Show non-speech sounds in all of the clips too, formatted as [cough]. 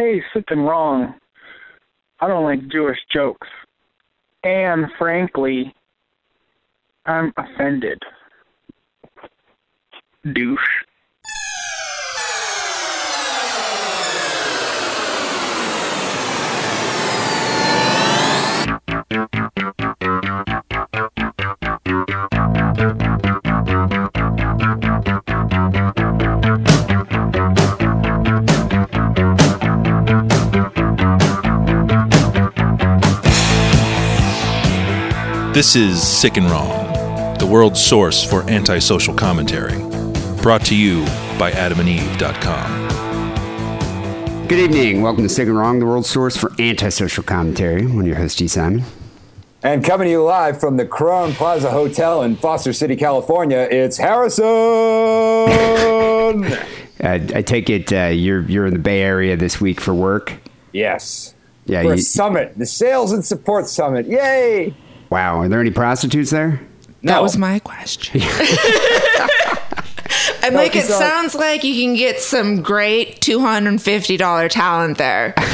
hey, something wrong. I don't like Jewish jokes. And frankly, I'm offended. Douche. This is Sick and Wrong, the world's source for antisocial commentary. Brought to you by adamandeve.com. Good evening. Welcome to Sick and Wrong, the world's source for antisocial commentary. I'm your host, E. Simon. And coming to you live from the Crowne Plaza Hotel in Foster City, California, it's Harrison. [laughs] Uh, I take it uh, you're you're in the Bay Area this week for work. yes. Yeah, For a summit, the Sales and Support Summit. Yay! Wow, are there any prostitutes there? No. That was my question. [laughs] I'm like, it these sounds like you can get some great $250 talent there. [laughs]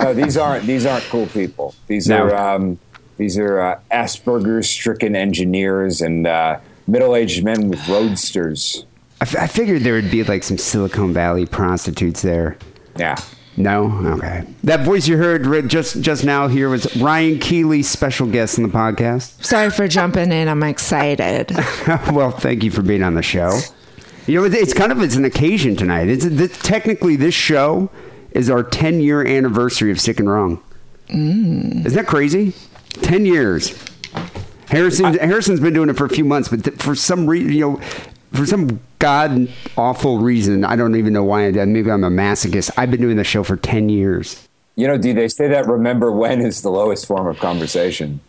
No, these aren't these aren't cool people. These No. are um, these are uh, Asperger's-stricken engineers and uh, middle-aged men with roadsters. I, f- I figured there would be like some Silicon Valley prostitutes there. Yeah. No, okay. That voice you heard just just now here was Ryan Keely, special guest on the podcast. Sorry for jumping in. I'm excited. [laughs] well, thank you for being on the show. You know, it's, kind of it's an occasion tonight. It's this, technically this show is our 10 year anniversary of Sick and Wrong. Mm. Isn't that crazy? 10 years. Harrison Harrison's been doing it for a few months, but th- for some reason, you know, for some god awful reason, I don't even know why. I did. Maybe I'm a masochist. I've been doing the show for 10 years. You know, Dee, they say that remember when is the lowest form of conversation.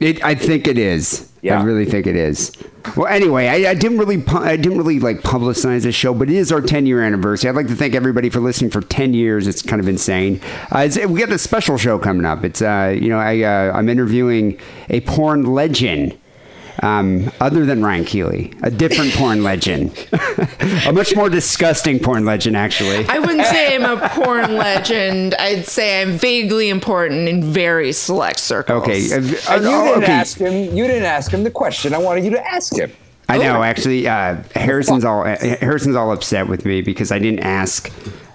It, I think it is. Yeah. I really think it is. Well, anyway, I, I didn't really, I didn't really like publicize this show, but it is our 10 year anniversary. I'd like to thank everybody for listening for 10 years. It's kind of insane. Uh, it's, we got a special show coming up. It's, uh, you know, I, uh, I'm interviewing a porn legend. Um, other than Ryan Keely, a different porn legend, [laughs] a much more disgusting porn legend, actually. I wouldn't say I'm a porn legend. I'd say I'm vaguely important in very select circles. Okay, uh, And you oh, didn't okay. ask him. You didn't ask him the question. I wanted you to ask him. I know. Actually, uh, Harrison's all uh, Harrison's all upset with me because I didn't ask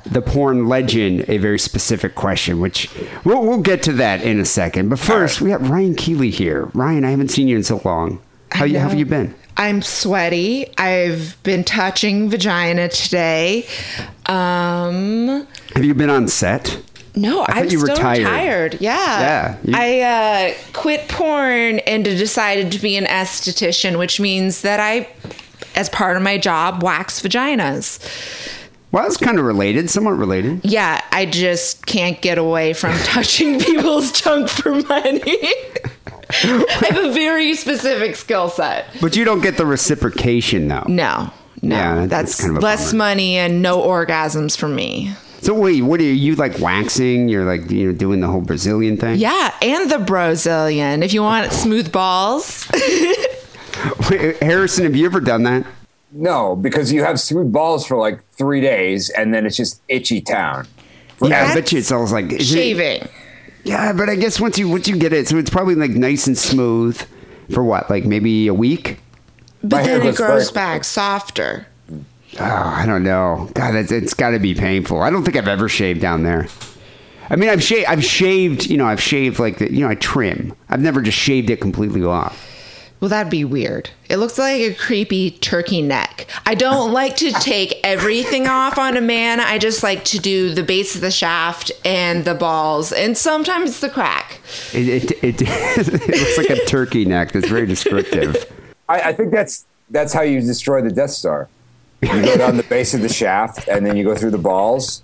the porn legend a very specific question, which we'll, we'll get to that in a second. But first, we have Ryan Keeley here. Ryan, I haven't seen you in so long. How, you, have you been? I'm sweaty. I've been touching vagina today. Um, Have you been on set? no, thought I'm you still tired. retired. Yeah. Yeah, you- I uh, quit porn and decided to be an esthetician, which means that I, as part of my job, wax vaginas. Well, it's kind of related, somewhat related. Yeah, I just can't get away from [laughs] touching people's junk for money. [laughs] [laughs] I have a very specific skill set. But you don't get the reciprocation, though. No, no, Yeah, that's that's, kind of a less bummer. money and no orgasms for me. So wait, what are you, you like waxing? You're like you know doing the whole Brazilian thing? Yeah, and the Brazilian. If you want smooth balls, [laughs] Wait, Harrison, have you ever done that? No, because you have smooth balls for like three days, and then it's just itchy town. Yeah, I bet you it's always like is it- shaving. Yeah, but I guess once you once you get it, so it's probably like nice and smooth for what, like maybe a week. But My then it grows very- back softer. Oh, I don't know. God, it's, it's got to be painful. I don't think I've ever shaved down there. I mean, I've shaved. I've shaved. You know, I've shaved like the, you know, I trim. I've never just shaved it completely off. Well, that'd be weird. It looks like a creepy turkey neck. I don't [laughs] like to take everything off on a man. I just like to do the base of the shaft and the balls, and sometimes the crack. It it, it, [laughs] it looks like a turkey neck. That's very descriptive. I, I think that's that's how you destroy the Death Star. You go down the base of the shaft, and then you go through the balls,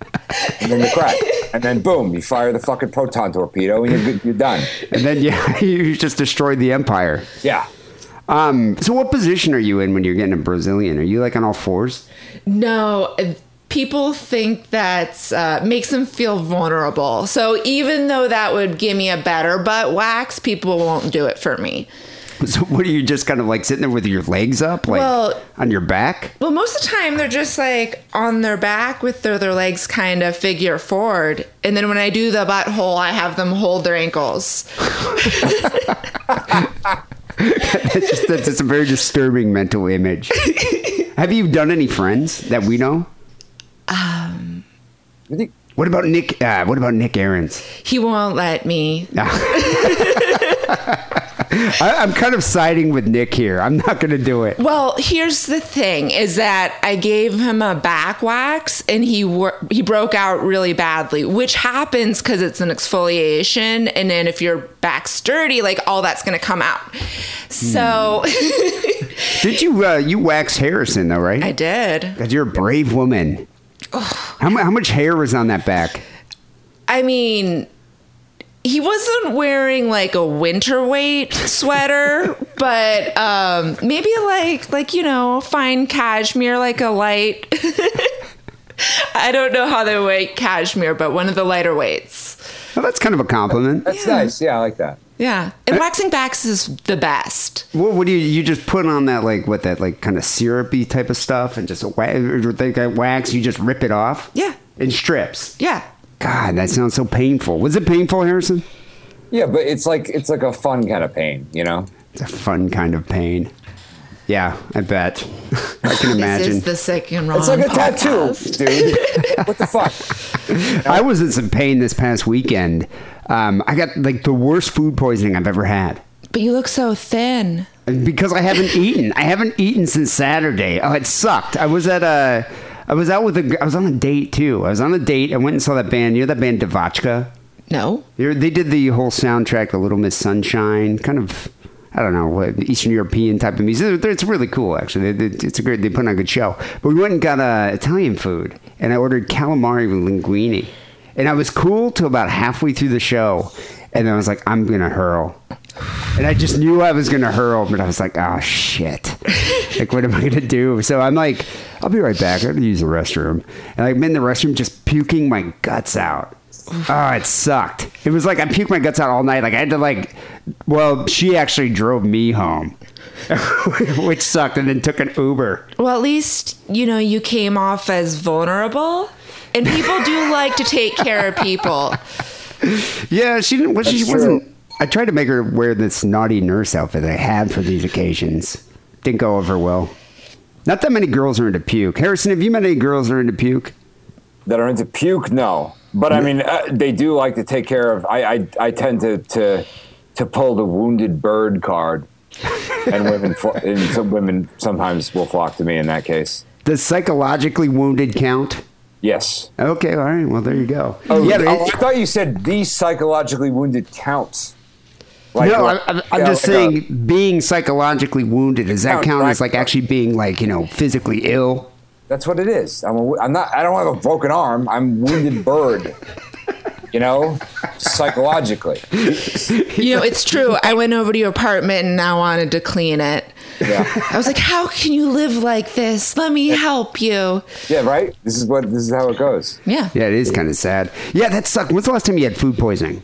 and then the crack, and then boom, you fire the fucking proton torpedo, and you're you're done. And then yeah, [laughs] you just destroyed the empire. Yeah. Um. So, what position are you in when you're getting a Brazilian? Are you like on all fours? No, people think that uh, makes them feel vulnerable. So even though that would give me a better butt wax, people won't do it for me. So what are you just kind of like sitting there with your legs up, like Well- on your back? Well, most of the time they're just like on their back with their, their legs kind of figure forward. And then when I do the butthole, I have them hold their ankles. [laughs] [laughs] [laughs] That's just that's just a very disturbing mental image. Have you done any friends that we know? Um, I think What about Nick? Uh, what about Nick Aaron's? He won't let me. [laughs] [laughs] I, I'm kind of siding with Nick here. I'm not going to do it. Well, here's the thing: is that I gave him a back wax, and he wor- he broke out really badly, which happens because it's an exfoliation, and then if your back's dirty, like all that's going to come out. So Did you uh, you wax Harrison though, right? I did. Because you're a brave woman. How, mu- how much hair was on that back? I mean, he wasn't wearing like a winter weight sweater, [laughs] but um, maybe like like you know fine cashmere, like a light. [laughs] I don't know how they weight cashmere, but one of the lighter weights. Well, that's kind of a compliment. that's nice. Yeah, I like that. Yeah, and waxing backs is the best. What, what do you you just put on that like what that like kind of syrupy type of stuff and just wa- or they wax? You just rip it off? Yeah. In strips. Yeah. God, that sounds so painful. Was it painful, Harrison? Yeah, but it's like it's like a fun kind of pain, you know. It's a fun kind of pain. Yeah, I bet. [laughs] I can imagine. This is the second and wrong. It's like a podcast. tattoo, dude. what the fuck? [laughs] I was in some pain this past weekend. Um, I got like the worst food poisoning I've ever had. But you look so thin. because I haven't eaten. I haven't eaten since Saturday. Oh, it sucked. I was at a, I was out with a, I was on a date too. I was on a date. I went and saw that band. You know that band DeVotchKa? No. They're, they did the whole soundtrack, The Little Miss Sunshine, kind of, I don't know, what, Eastern European type of music. It's really cool, actually. It's a great. They put on a good show. But we went and got uh, Italian food, and I ordered calamari with linguine, and I was cool till about halfway through the show, and then I was like, I'm gonna hurl. And I just knew I was gonna hurl, but I was like, oh shit. like what am I gonna do? So I'm like, I'll be right back. I gotta use the restroom. And I'm in the restroom just puking my guts out. Oh, it sucked. It was like I puked my guts out all night. Like I had to like well, she actually drove me home. [laughs] Which sucked and then took an Uber. Well, at least, you know, you came off as vulnerable. And people do like to take care of people. [laughs] Yeah, she didn't well, she That's wasn't true. I tried to make her wear this naughty nurse outfit that I had for these occasions. Didn't go over well. Not that many girls are into puke. Harrison, have you met any girls that are into puke? that are into puke no but i mean uh, they do like to take care of i i, I tend to, to to pull the wounded bird card and women [laughs] and some women sometimes will flock to me in that case Does psychologically wounded count? yes Okay, all right. Well, there you go. oh, yeah, oh, i thought you said the psychologically wounded counts like, no, like- I, I'm, I'm yeah, just like a- saying, being psychologically wounded does that Count count as like actually being like you know physically ill? that's what it is I'm, a, I'm not i don't have a broken arm i'm wounded bird you know psychologically You know, it's true. I went over to your apartment and I wanted to clean it. yeah I was like, how can you live like this? Let me help you. yeah right this is what this is how it goes Yeah. Yeah, it is kind of sad. Yeah, that sucked. When's the last time you had food poisoning?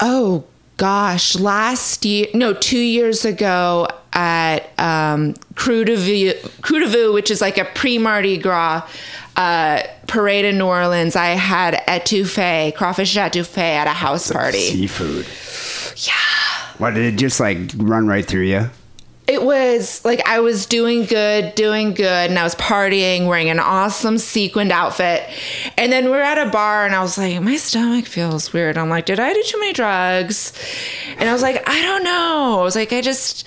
Oh gosh, last year, no, two years ago at um, Krewe du Vieux, Krewe du Vieux, which is like a pre Mardi Gras uh, parade in New Orleans. I had etouffee, crawfish etouffee at a house party. Seafood. Yeah. What did it just like run right through you? It was like I was doing good, doing good, and I was partying, wearing an awesome sequined outfit. And then we're at a bar, and I was like, my stomach feels weird. I'm like, did I do too many drugs? And I was like, I don't know. I was like, I just.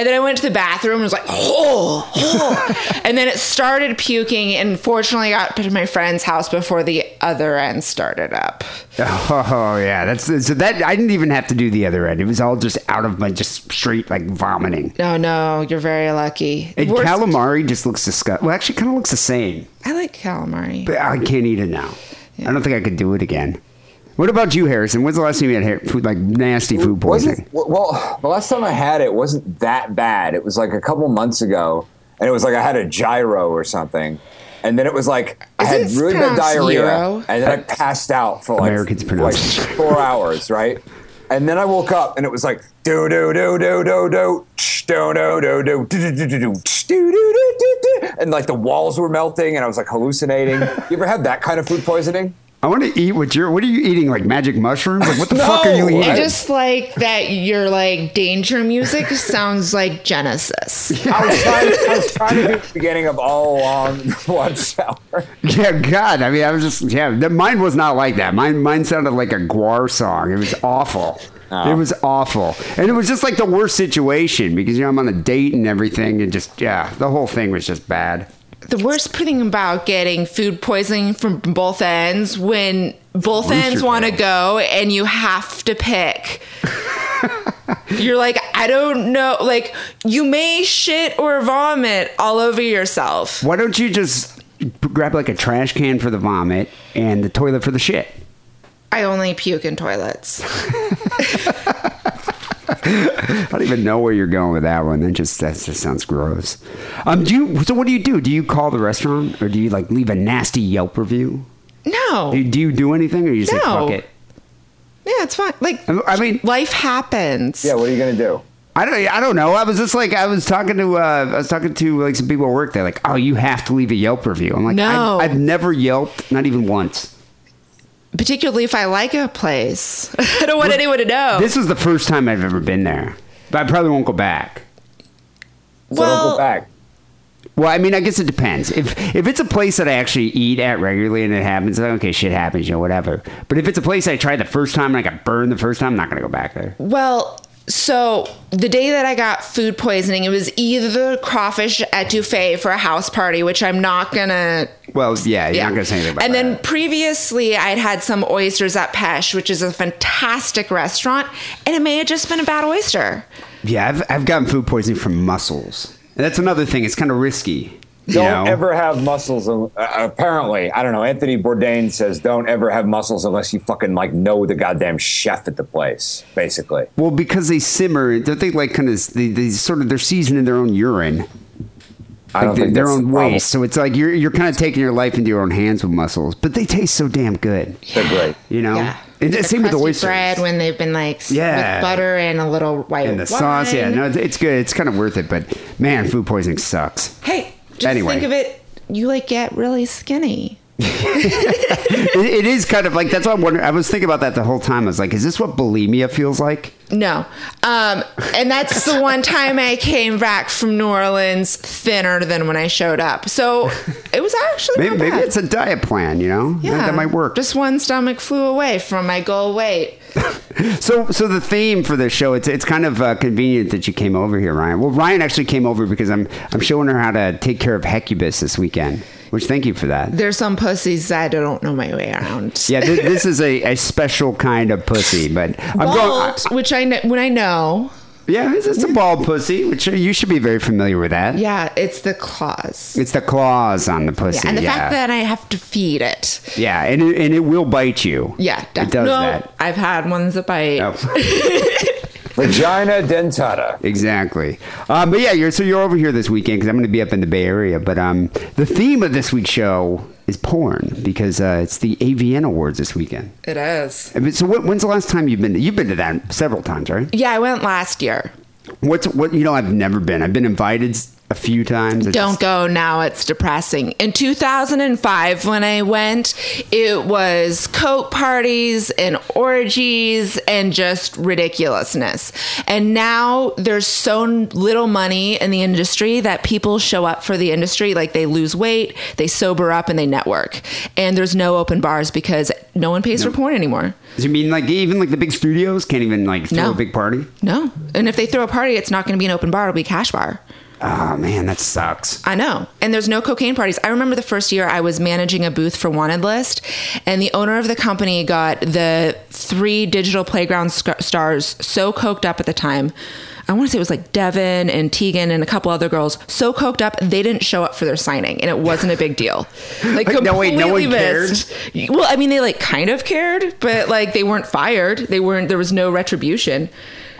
And then I went to the bathroom and was like, oh, oh. [laughs] and then it started puking. And fortunately, I got to my friend's house before the other end started up. Oh yeah, that's so that I didn't even have to do the other end. It was all just out of my just straight like vomiting. No, no, you're very lucky. And Worst- calamari just looks disgusting. Well, actually, kind of looks the same, I like calamari. but I can't eat it now. I don't think I could do it again. What about you, Harrison? When's the last time you had hair, food like nasty food poisoning? Well, the last time I had it wasn't that bad. It was like a couple months ago, and it was like I had a gyro or something, and then it was like I had Isn't it really bad diarrhea, gyro? and then I passed out for like, Americans like pronounce it four hours, right? And then I woke up and it was like do do do do do do do do do do do do do do do do do do and like the walls were melting and I was like hallucinating. You ever had that kind of food poisoning? I want to eat what you're. What are you eating? Like magic mushrooms? Like what the No, fuck are you [laughs] I- eating? I just like that your like danger music sounds like Genesis. [laughs] I was trying to, I was trying to do the beginning of all along lunch hour. yeah, God. I mean, I was just. Yeah, the, mine was not like that. Mine, mine sounded like a Gwar song. It was awful. Oh. It was awful, and it was just like the worst situation because you know I'm on a date and everything, and just yeah, the whole thing was just bad. The worst thing about getting food poisoning from both ends when both Rooster ends want to go and you have to pick. [laughs] You're like, I don't know. Like, you may shit or vomit all over yourself. Why don't you just grab like a trash can for the vomit and the toilet for the shit? I only puke in toilets. [laughs] I don't even know where you're going with that one. That just that just sounds gross. Um, do you? So what do you do? Do you call the restaurant or do you like leave a nasty Yelp review? No. Do you do, you do anything or you just say fuck it? Yeah, it's fine. Like, I mean, life happens. Yeah, what are you gonna do? I don't. I don't know. I was just like I was talking to. Uh, I was talking to like some people at work. They're like, "Oh, you have to leave a Yelp review." I'm like, No. I've, I've never Yelped, not even once. Particularly if I like a place. [laughs] I don't want anyone to know. This is the first time I've ever been there, but I probably won't go back. So don't well, go back. Well, I mean, I guess it depends. If if it's a place that I actually eat at regularly and it happens, then okay, shit happens, you know, whatever. But if it's a place I tried the first time and I got burned the first time, I'm not gonna go back there. Well, so the day that I got food poisoning, it was either crawfish etouffee for a house party, which I'm not gonna. Well, yeah, you're Yeah. not gonna say anything about and then previously, I'd had some oysters at Pêche, which is a fantastic restaurant, and it may have just been a bad oyster. yeah, I've I've gotten food poisoning from mussels. And that's another thing. It's kind of risky. You Don't know? ever have muscles. Uh, apparently, I don't know. Anthony Bourdain says don't ever have muscles unless you fucking like know the goddamn chef at the place. Basically, Well, because they simmer, don't they like kind of they, they sort of they're seasoned in their own urine, I like don't their, think their own waste. So it's like you're you're kind of taking your life into your own hands with mussels, but they taste so damn good. They're great. You know, Yeah. and The same with the crusty oysters. bread when they've been like Yeah. with butter and a little white and the wine. sauce, yeah, no, it's- it's good. It's kind of worth it, but man, food poisoning sucks. Hey, just Anyway. think of it. You like get really skinny. It, it is kind of like that's what I'm wondering. I was thinking about that the whole time. I was like, is this what bulimia feels like? No. Um, and that's the one time I came back from New Orleans thinner than when I showed up. So it was actually Maybe maybe it's a diet plan. You know, yeah, that, that might work. Just one stomach flew away from my goal weight. [laughs] So, so the theme for this show, it's it's kind of uh, convenient that you came over here, Ryan. Well, Ryan actually came over because I'm I'm showing her how to take care of Hecubus this weekend. Which, thank you for that. There's some pussies that I don't know my way around. Yeah, this, this is a, a special kind of pussy, but I'm going. Bald, which I know, when I know, Yeah, it's, it's a bald pussy, which you should be very familiar with that. yeah, it's the claws. It's the claws on the pussy. Yeah, and the yeah. fact that I have to feed it. yeah, and it, and it will bite you. Yeah, it does no, that. I've had ones that bite. Oh. [laughs] Vagina dentata. Exactly. Um, but yeah, you're, so you're over here this weekend because I'm going to be up in the Bay Area. But um, the theme of this week's show is porn because uh, it's the AVN Awards this weekend. It is. I mean, So what, when's the last time you've been? To, you've been to that several times, right? Yeah, I went last year. What's what? You know, I've never been. I've been invited a few times. It's Don't go now, it's depressing. In 2005, when I went, it was coke parties and orgies and just ridiculousness. And now there's so little money in the industry that people show up for the industry. Like they lose weight, they sober up, and they network. And there's no open bars because no one pays for porn anymore. You mean like even like the big studios can't even like throw No. a big party? No. And if they throw a party, it's not going to be an open bar, it'll be a cash bar. Oh man, that sucks. I know. And there's no cocaine parties. I remember the first year I was managing a booth for Wanted List, and the owner of the company got the three digital playground sc- stars so coked up at the time. I want to say it was like Devin and Teagan and a couple other girls so coked up they didn't show up for their signing, and it wasn't a big deal. [laughs] Like Like, no, wait, no one missed. Well, I mean, they like kind of cared, but like they weren't fired. They weren't. There was no retribution.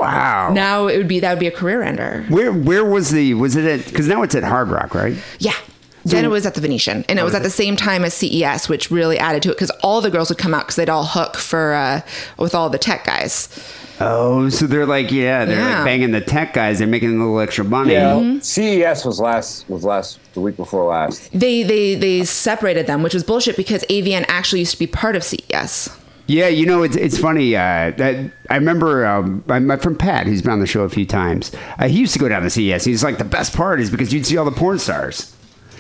Wow. Now it would be that would be a career ender. Where where was the was it at? Because now it's at Hard Rock, right? Yeah. Then it was at the Venetian, and it was at the same time as CES, which really added to it because all the girls would come out because they'd all hook for uh, with all the tech guys. Oh, so they're like, yeah, they're Yeah. like banging the tech guys. They're making a little extra money. Yeah, CES was last was last the week before last. They they they separated them, which was bullshit because AVN actually used to be part of CES. Yeah, you know, it's it's funny. Uh, that I remember um, my, my friend Pat, who's been on the show a few times. Uh, he used to go down to CES. He's like, the best part is because you'd see all the porn stars.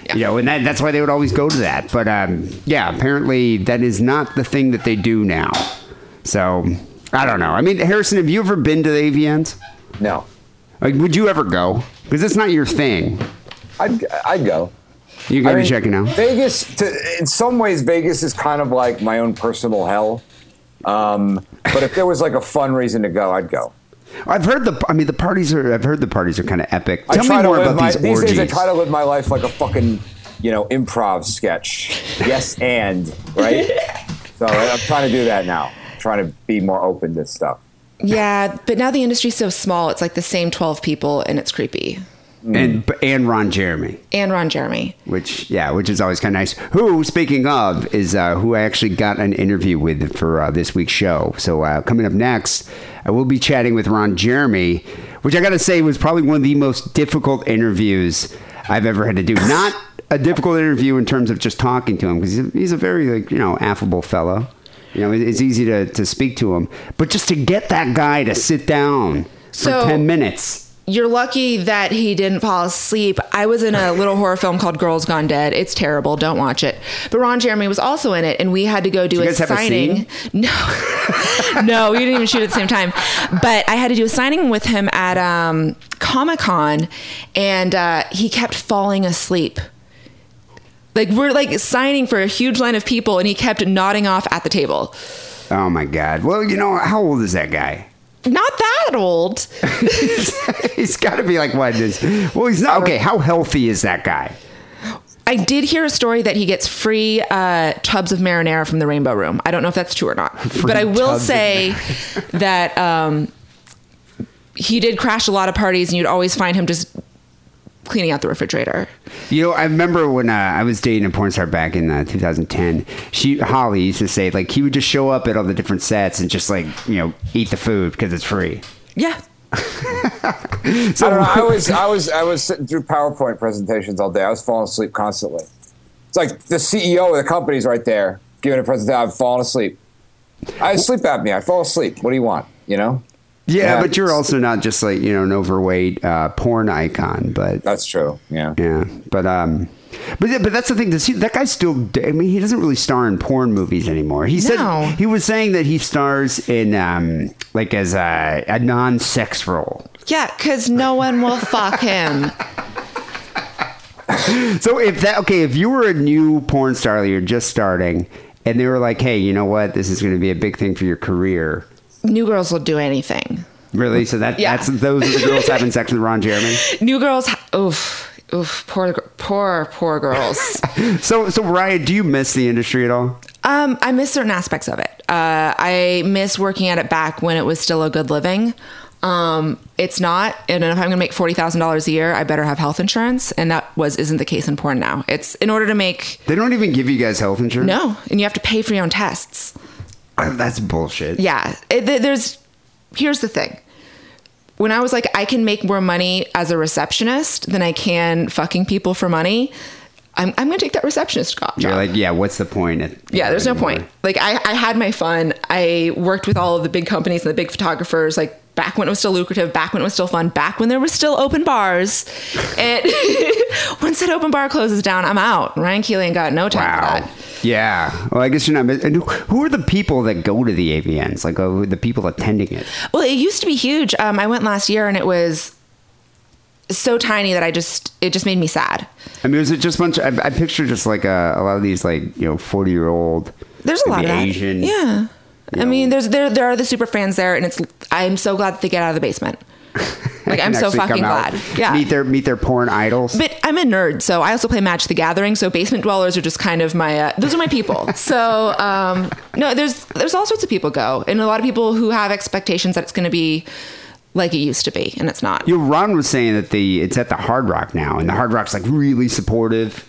Yeah. You know, and that, that's why they would always go to that. But um, yeah, apparently that is not the thing that they do now. So I don't know. I mean, Harrison, have you ever been to the AVNs? No, Like, would you ever go? Because it's not your thing. I'd I'd go. You got I to mean, check it out. Vegas, to, in some ways, Vegas is kind of like my own personal hell. Um, but if there was like a fun reason to go, I'd go. I've heard the. I mean, the parties are. I've heard the parties are kind of epic. Tell me more about my, these these orgies. days. I try to live my life like a fucking, you know, improv sketch. Yes, and right. So I'm trying to do that now. trying to be more open to stuff. Yeah, but now the industry's so small, it's like the same twelve people, and it's creepy. And and Ron Jeremy. And Ron Jeremy. which yeah, which is always kind of nice. Who, speaking of, is uh, who I actually got an interview with for uh, this week's show. So uh, coming up next, I will be chatting with Ron Jeremy, which I got to say was probably one of the most difficult interviews I've ever had to do. [laughs] Not a difficult interview in terms of just talking to him because he's, a- he's a very like you know affable fellow. You know, it's easy to, to speak to him, but just to get that guy to sit down for So- ten minutes. You're lucky that he didn't fall asleep. I was in a little horror film called Girls Gone Dead. It's terrible. Don't watch it. But Ron Jeremy was also in it, and we had to go do you a have a signing. no, [laughs] no, we didn't even shoot at the same time. But I had to do a signing with him at um, Comic Con, and uh, he kept falling asleep. Like we're like signing for a huge line of people, and he kept nodding off at the table. Oh my god! Well, you know how old is that guy? Not that old. [laughs] he's got to be like what is? Well, he's not okay. How healthy is that guy? I did hear a story that he gets free uh, tubs of marinara from the Rainbow Room. I don't know if that's true or not, but I will say that um, he did crash a lot of parties, and you'd always find him just cleaning out the refrigerator. You know, I remember when uh, I was dating a porn star back in uh, 2010. She Holly used to say like he would just show up at all the different sets and just like you know eat the food because it's free. Yeah. [laughs] I don't know. I was I was I was sitting through PowerPoint presentations all day. I was falling asleep constantly. It's like the CEO of the company's right there giving a presentation. I'm falling asleep. I have sleep apnea. I fall asleep. What do you want? You know. Yeah, Yeah, but you're also not just like you know an overweight uh, porn icon, but That's true. Yeah. yeah, but um. But, yeah, but that's the thing. Does he, that guy still? I mean, he doesn't really star in porn movies anymore. He said No. he was saying that he stars in um, like as a, a non-sex role. Yeah, because no one will fuck him. [laughs] So if that okay, if you were a new porn star, you're just starting, and they were like, "Hey, you know what? This is going to be a big thing for your career." New girls will do anything. Really? So that Yeah. that's those are the girls having sex with Ron Jeremy. [laughs] New girls, oof, oof, poor, poor, poor girls. [laughs] So so Ryan, do you miss the industry at all? Um, I miss certain aspects of it. Uh, I miss working at it back when it was still a good living. Um, it's not, and if I'm going to make forty thousand dollars a year, I better have health insurance, and that was isn't the case in porn now. It's in order to make They don't even give you guys health insurance. no, and you have to pay for your own tests. [clears throat] That's bullshit. Yeah, it, there's. Here's the thing. When I was like, I can make more money as a receptionist than I can fucking people for money. I'm, I'm going to take that receptionist job. You're like, yeah. What's the point? At, Yeah, there's no point. Like I, I had my fun. I worked with all of the big companies and the big photographers, like back when it was still lucrative, back when it was still fun, back when there was still open bars. And [laughs] once that open bar closes down, I'm out. Ryan Keely ain't got no time for that. Yeah. Well, I guess you're not. And who- are the people that go to the AVNs? Like uh, the people attending it? Well, it used to be huge. Um, I went last year and it was so tiny that I just it just made me sad. I mean, was it just a bunch? I, I picture just like a, a lot of these like you know forty year old. There's a lot of that. Asian. Yeah. I mean, there's there there are the super fans there, and it's I'm so glad that they get out of the basement. [laughs] Like I'm so fucking glad. Yeah. Meet their meet their porn idols. But I'm a nerd, so I also play Magic the Gathering. So basement dwellers are just kind of my uh, those are my people. [laughs] so um, no, there's there's all sorts of people go, and a lot of people who have expectations that it's going to be like it used to be, and it's not. You know, Ron was saying that the it's at the Hard Rock now, and the Hard Rock's like really supportive.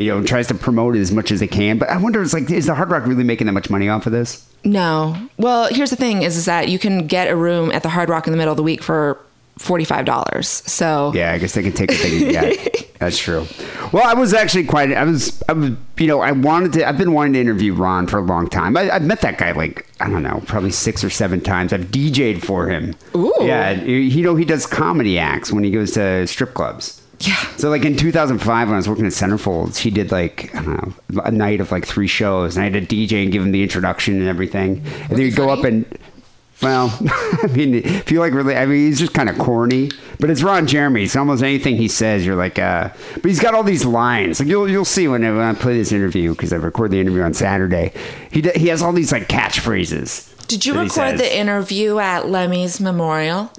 You know, tries to promote it as much as they can. But I wonder, it's like, is the Hard Rock really making that much money off of this? No. Well, here's the thing: is, is that you can get a room at the Hard Rock in the middle of the week for forty five dollars. So Yeah, I guess they can take what they can get. That's true. Well, I was actually quite. I was. I was. You know, I wanted to. I've been wanting to interview Ron for a long time. I, I've met that guy like I don't know, probably six or seven times. I've DJ'd for him. Ooh. Yeah, you know he does comedy acts when he goes to strip clubs. Yeah. So like in 2005 when I was working at Centerfolds, he did like I don't know a night of like three shows, and I had to DJ and give him the introduction and everything, and then he he'd go up and. Well, [laughs] I mean, if you like really, I mean, he's just kind of corny, but it's Ron Jeremy. It's almost anything he says, you're like, uh, but he's got all these lines. Like you'll you'll see when I, when I play this interview because I record the interview on Saturday. He he has all these like catchphrases. Did you record the interview at Lemmy's Memorial?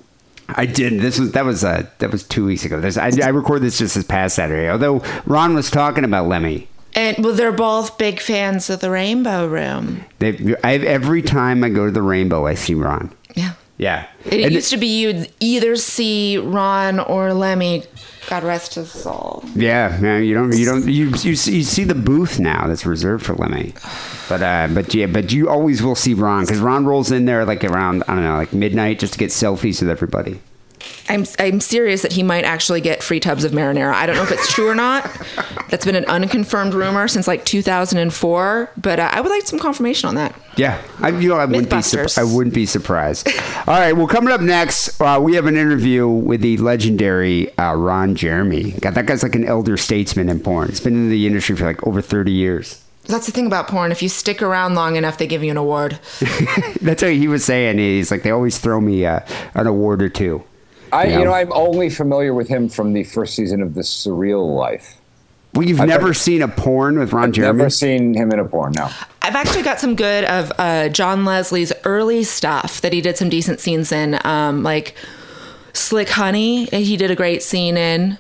I didn't. This was that was uh that was two weeks ago. This I, I recorded this just this past Saturday. Although Ron was talking about Lemmy. And well, they're both big fans of the Rainbow Room. They, I, every time I go to the Rainbow, I see Ron. Yeah. Yeah, It And- used to be you'd either see Ron or Lemmy. God rest his soul. yeah, man. You don't, you don't, you, you, see, you see the booth now that's reserved for Lemmy, but uh, but yeah, but you always will see Ron because Ron rolls in there like around I don't know like midnight just to get selfies with everybody. I'm I'm serious that he might actually get free tubs of marinara. I don't know if it's true or not. [laughs] That's been an unconfirmed rumor since like 2004, but uh, I would like some confirmation on that. Yeah, I, you know, I wouldn't be surp- I wouldn't be surprised. All right, well, coming up next, uh, we have an interview with the legendary uh, Ron Jeremy. God, that guy's like an elder statesman in porn. He's been in the industry for like over thirty years. That's the thing about porn. If you stick around long enough, they give you an award. [laughs] That's what he was saying. He's like, they always throw me uh, an award or two. I, Yeah. you know, I'm only familiar with him from the first season of The Surreal Life. Well, you've I've never never- seen a porn with Ron I've Jeremy? never seen him in a porn. No. I've actually got some good of uh, John Leslie's early stuff that he did some decent scenes in, um, like Slick Honey. He did a great scene in.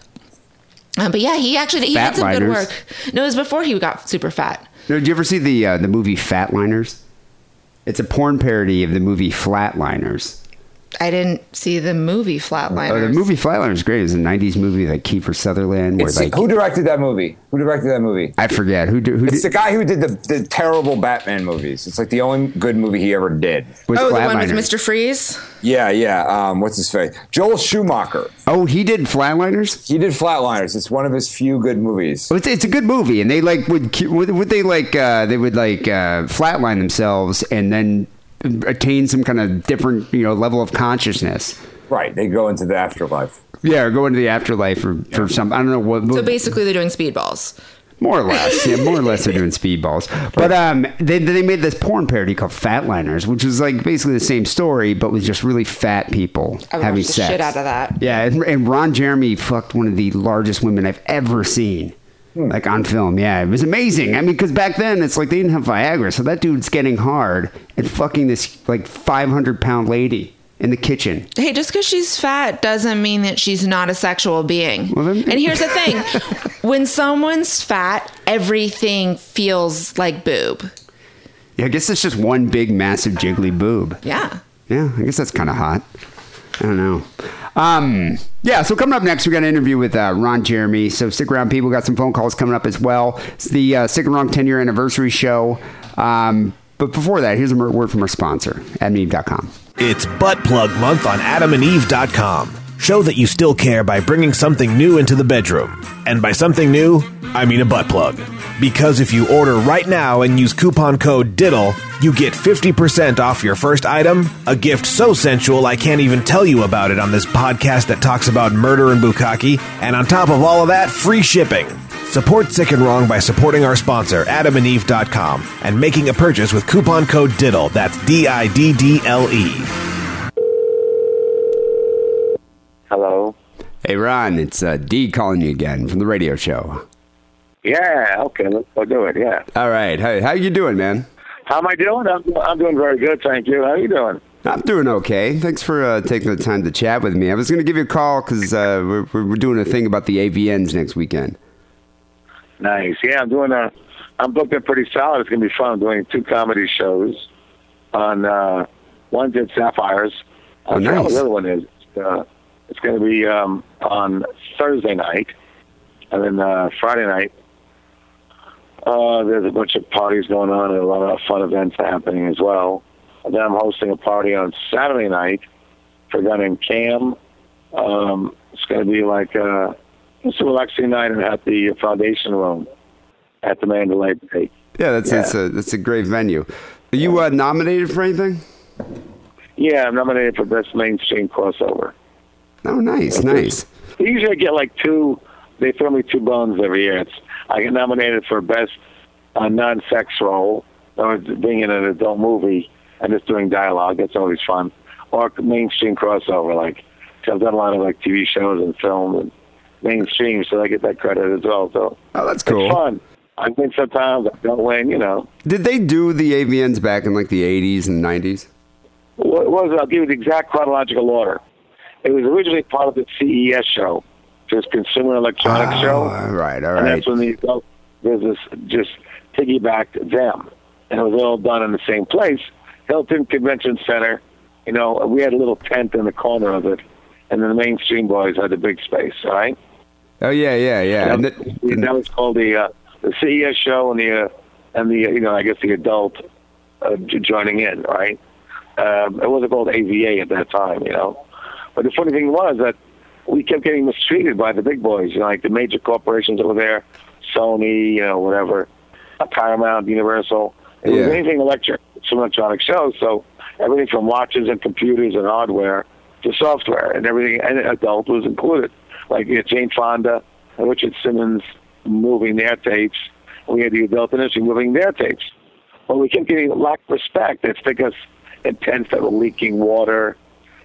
Um, but yeah, he actually he did some good work. No, it was before he got super fat. No, Did you ever see the uh, the movie Fatliners? It's a porn parody of the movie Flatliners. I didn't see the movie Flatliners. Oh, the movie Flatliners is great. It was a '90s movie like Kiefer Sutherland, where like who directed that movie? Who directed that movie? I forget who do, who It's the guy who did the, the terrible Batman movies. It's like the only good movie he ever did. was Oh, the one with Mr. Freeze. Yeah, yeah. Um, what's his face? Joel Schumacher. Oh, he did Flatliners. He did Flatliners. It's one of his few good movies. Well, It's, it's a good movie, and they like would would, would they like uh, they would like uh, flatline themselves and then attain some kind of different you know level of consciousness. Right. They go into the afterlife. Yeah, or go into the afterlife for, for some I don't know what. So basically, they're doing speedballs. More or less, yeah, more or less they're doing speedballs. But um, they they made this porn parody called Fatliners, which was like basically the same story, but with just really fat people I having the sex. shit out of that. Yeah, and, and Ron Jeremy fucked one of the largest women I've ever seen. Hmm. Like on film, yeah, it was amazing. I mean, because back then it's like they didn't have Viagra, so that dude's getting hard and fucking this like five hundred pound lady in the kitchen. Hey, just because she's fat doesn't mean that she's not a sexual being. Well, then- and here's the thing [laughs] when someone's fat, everything feels like boob. Yeah, I guess it's just one big massive jiggly boob. Yeah. Yeah, I guess that's kind of hot. I don't know. Um, yeah, so coming up next, we got an interview with uh, Ron Jeremy. So stick around, people. Got some phone calls coming up as well. It's the uh, Sick and Wrong 10 year anniversary show. Um, but before that, here's a word from our sponsor, adamandeve.com. It's Butt Plug Month on AdamandEve.com. Show that you still care by bringing something new into the bedroom. And by something new, I mean a butt plug. Because if you order right now and use coupon code DIDDLE, you get 50% off your first item, a gift so sensual I can't even tell you about it on this podcast that talks about murder and bukkake, and on top of all of that, free shipping. Support Sick and Wrong by supporting our sponsor, adamandeve.com, and making a purchase with coupon code DIDDLE. That's D I D D L E. Hello. Hey, Ron, it's uh, Dee calling you again from the radio show. Yeah. Okay. Let's go do it. Yeah. All right. Hey, how you doing, man? How am I doing? I'm, I'm doing very good. Thank you. How are you doing? I'm doing okay. Thanks for uh, taking the time to chat with me. I was going to give you a call because uh, we're, we're doing a thing about the AVNs next weekend. Nice. Yeah. I'm doing a. I'm booked in pretty solid. It's gonna be fun. I'm doing two comedy shows. On uh, one's at Sapphires. Oh, I forgot what nice. The other one is. Uh, it's going to be um, on Thursday night, and then uh, Friday night. Uh, there's a bunch of parties going on and a lot of fun events happening as well. And then I'm hosting a party on Saturday night for a guy named Cam. Um, it's going to be like uh, it's a relaxing night at the Foundation Room at the Mandalay Bay. Yeah, that's that's a that's a great venue. Are you uh, nominated for anything? Yeah, I'm nominated for Best Mainstream Crossover. Oh, nice, nice. Usually I get like two, they throw me two bones every year. It's, I get nominated for Best uh, Non-Sex Role, or being in an adult movie and just doing dialogue. That's always fun. Or mainstream crossover, like, i I've done a lot of like TV shows and film and mainstream, so I get that credit as well. So Oh, that's cool. it's fun. I win sometimes, I don't win, you know. Did they do the AVNs back in like the 80s and 90s? What it was, I'll give you the exact chronological order. It was originally part of the CES show, just Consumer Electronics Oh, Show. all right, all and that's when the adult business just piggybacked them. And it was all done in the same place. Hilton Convention Center, you know, we had a little tent in the corner of it, and then the mainstream boys had the big space, all right? Oh yeah, yeah, yeah. And that, that- that was called the uh, the CES show and the uh, and the you know I guess the adult uh, joining in, right? Um, it wasn't called AVA at that time, you know. But the funny thing was that we kept getting mistreated by the big boys, you know, like the major corporations over there, Sony, you know, whatever, Paramount, Universal. It Yeah. was anything electric, some electronic shows. So everything from watches and computers and hardware to software and everything, and adult was included. Like you had Jane Fonda and Richard Simmons moving their tapes. We had the adult industry moving their tapes. Well, we kept getting lack of respect. It's because intense that were leaking water.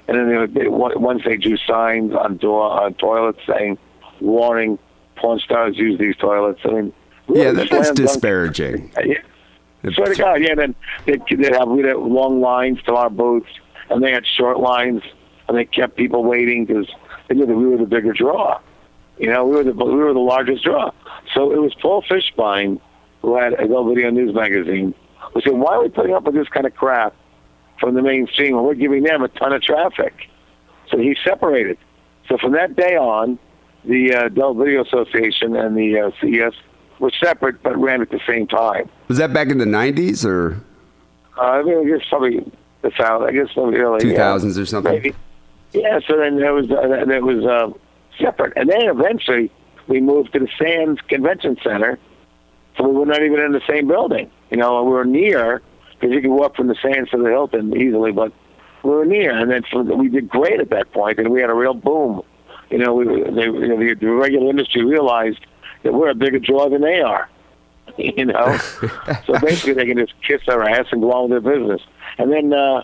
And then they, they, once they drew signs on door on toilets saying, "Warning: Porn stars use these toilets." I mean, yeah, really that, that's dunk- disparaging. [laughs] Yeah. Swear to God, yeah. Then they'd, they'd have we'd have long lines to our booths, and they had short lines, and they kept people waiting because they knew that we were the bigger draw. You know, we were the we were the largest draw. So it was Paul Fishbein who had Adult Video News magazine. Who said, "Why are we putting up with this kind of crap from the mainstream when we're giving them a ton of traffic?" So he separated. So from that day on, the uh, Adult Video Association and the uh, CES were separate but ran at the same time. Was that back in the 90s or Uh, I mean, I guess probably the sound. I guess probably early 2000s or something? Maybe. Yeah. So then there was uh, there was uh, separate, and then eventually we moved to the Sands Convention Center, so we were not even in the same building. You know, we were near because you could walk from the Sands to the Hilton easily, but we were near, and then we did great at that point, and we had a real boom. You know, we, they, you know the, the regular industry realized that we're a bigger draw than they are. [laughs] You know, [laughs] so basically they can just kiss our ass and go on with their business. And then, uh,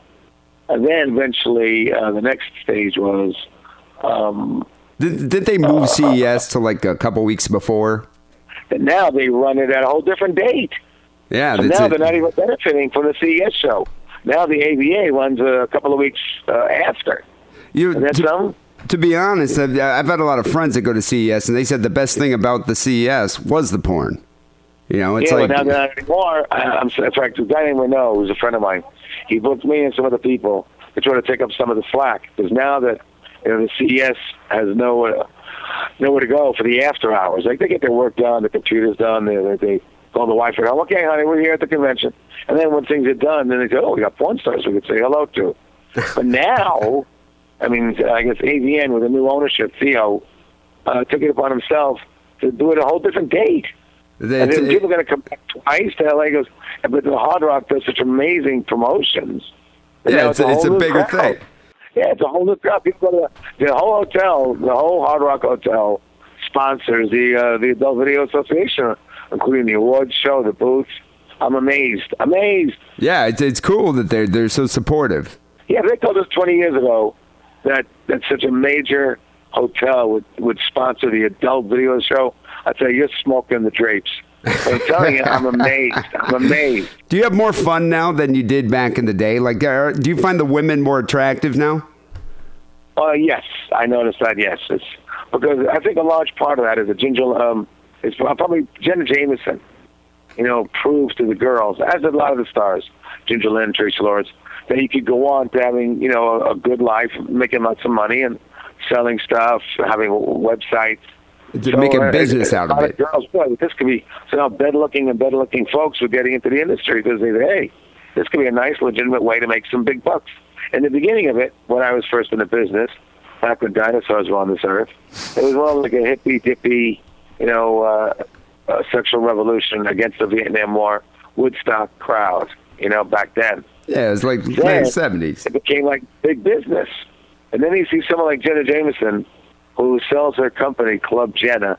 and then eventually uh, the next stage was, um, did, did they move CES to like a couple weeks before? And now they run it at a whole different date. Yeah, So now it. they're not even benefiting from the CES show. Now the AVA runs a couple of weeks uh, after. You, And that's to, be honest, I've, I've had a lot of friends that go to CES, and they said the best thing about the CES was the porn. You know, it's yeah, like but now not anymore. I, [clears throat] I'm in fact, a guy named Renault, who's a friend of mine, he booked me and some other people to try to take up some of the slack because now that you know the CES has nowhere nowhere to go for the after hours. Like they get their work done, the computers done, they they, they call the wife and home. Okay, honey, we're here at the convention. And then when things are done, then they say, oh, we got porn stars we could say hello to. [laughs] but now, I mean, I guess AVN with a new ownership, Theo, uh, took it upon himself to do it a whole different date. And then people are going to come back twice to LA. Goes, but the Hard Rock does such amazing promotions. And yeah, now it's, a- it's a bigger crowd. thing. Yeah, it's a whole new crowd. People go to the, the whole hotel, the whole Hard Rock Hotel sponsors the uh, the Adult Video Association, including the awards show, the booths. I'm amazed, amazed. Yeah, it's it's cool that they're they're so supportive. Yeah, they told us 20 years ago that that such a major hotel would would sponsor the Adult Video Show. I'd say you're smoking the drapes. I'm telling you, I'm amazed. I'm amazed. [laughs] Do you have more fun now than you did back in the day? Like, are, do you find the women more attractive now? Uh, yes, I noticed that. Yes, it's because I think a large part of that is that Ginger, um, is probably Jenna Jameson. You know, proves to the girls, as did a lot of the stars, Ginger Lynn, Traci Lords, that you could go on to having you know a, a good life, making lots of money, and selling stuff, having websites, To make a uh, business a out of it. Girls, boy, this could be so now bed-looking and bed-looking folks were getting into the industry because they say, hey, this could be a nice, legitimate way to make some big bucks. In the beginning of it, when I was first in the business, back when dinosaurs were on this earth, it was more like a hippy dippy, you know, uh, uh, sexual revolution against the Vietnam War Woodstock crowd. You know, back then Yeah, it was like Then- late seventies. it became like big business. And then you see someone like Jenna Jameson, who sells her company Club Jenna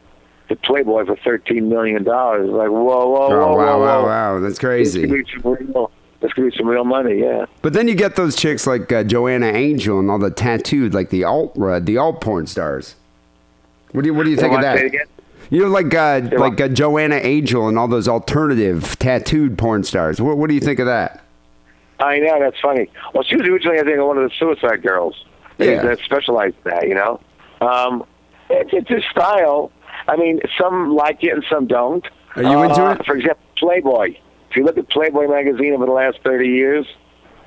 to Playboy for thirteen million dollars. Like, whoa, whoa, whoa, Oh whoa, wow, whoa. wow, wow! That's crazy. could be some real. This could be some real money. Yeah. But then you get those chicks like uh, Joanna Angel and all the tattooed, like the alt, uh, the alt porn stars. What do you What do you think of that? Say it again? You know, like uh, like uh, Joanna Angel and all those alternative tattooed porn stars. What, what do you think of that? I know that's funny. Well, she was originally, I think, one of the Suicide Girls. Yeah. that specialized in that. You know, um, it's, it's a style. I mean, some like it and some don't. Are you into Uh, it? For example, Playboy. If you look at Playboy magazine over the last thirty years,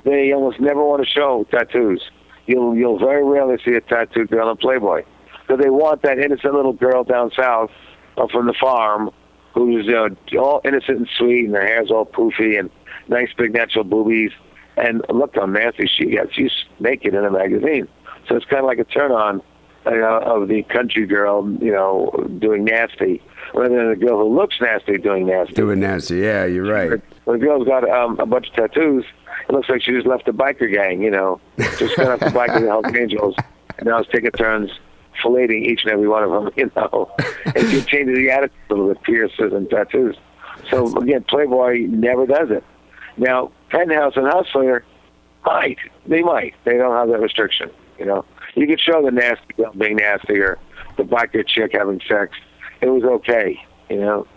they almost never want to show tattoos. You'll you'll very rarely see a tattooed girl in Playboy because they want that innocent little girl down south uh, from the farm who's uh, all innocent and sweet, and her hair's all poofy and nice big natural boobies. And look how nasty she gets. She's naked in a magazine, so it's kind of like a turn on uh, of the country girl, you know, doing nasty, rather than the girl who looks nasty doing nasty. Doing nasty. Yeah, you're right. When the girl's got um, a bunch of tattoos, it looks like she just left a biker gang, you know, just got off the bike with the Hells Angels, and now it's taking turns filleting each and every one of them, you know. [laughs] and she changes the attitude a little bit, pierces and tattoos. So again, Playboy never does it. Now, Penthouse and Hustler might. They might. They don't have that restriction, you know. You could show the nasty girl being nasty or the biker chick having sex. It was okay, you know.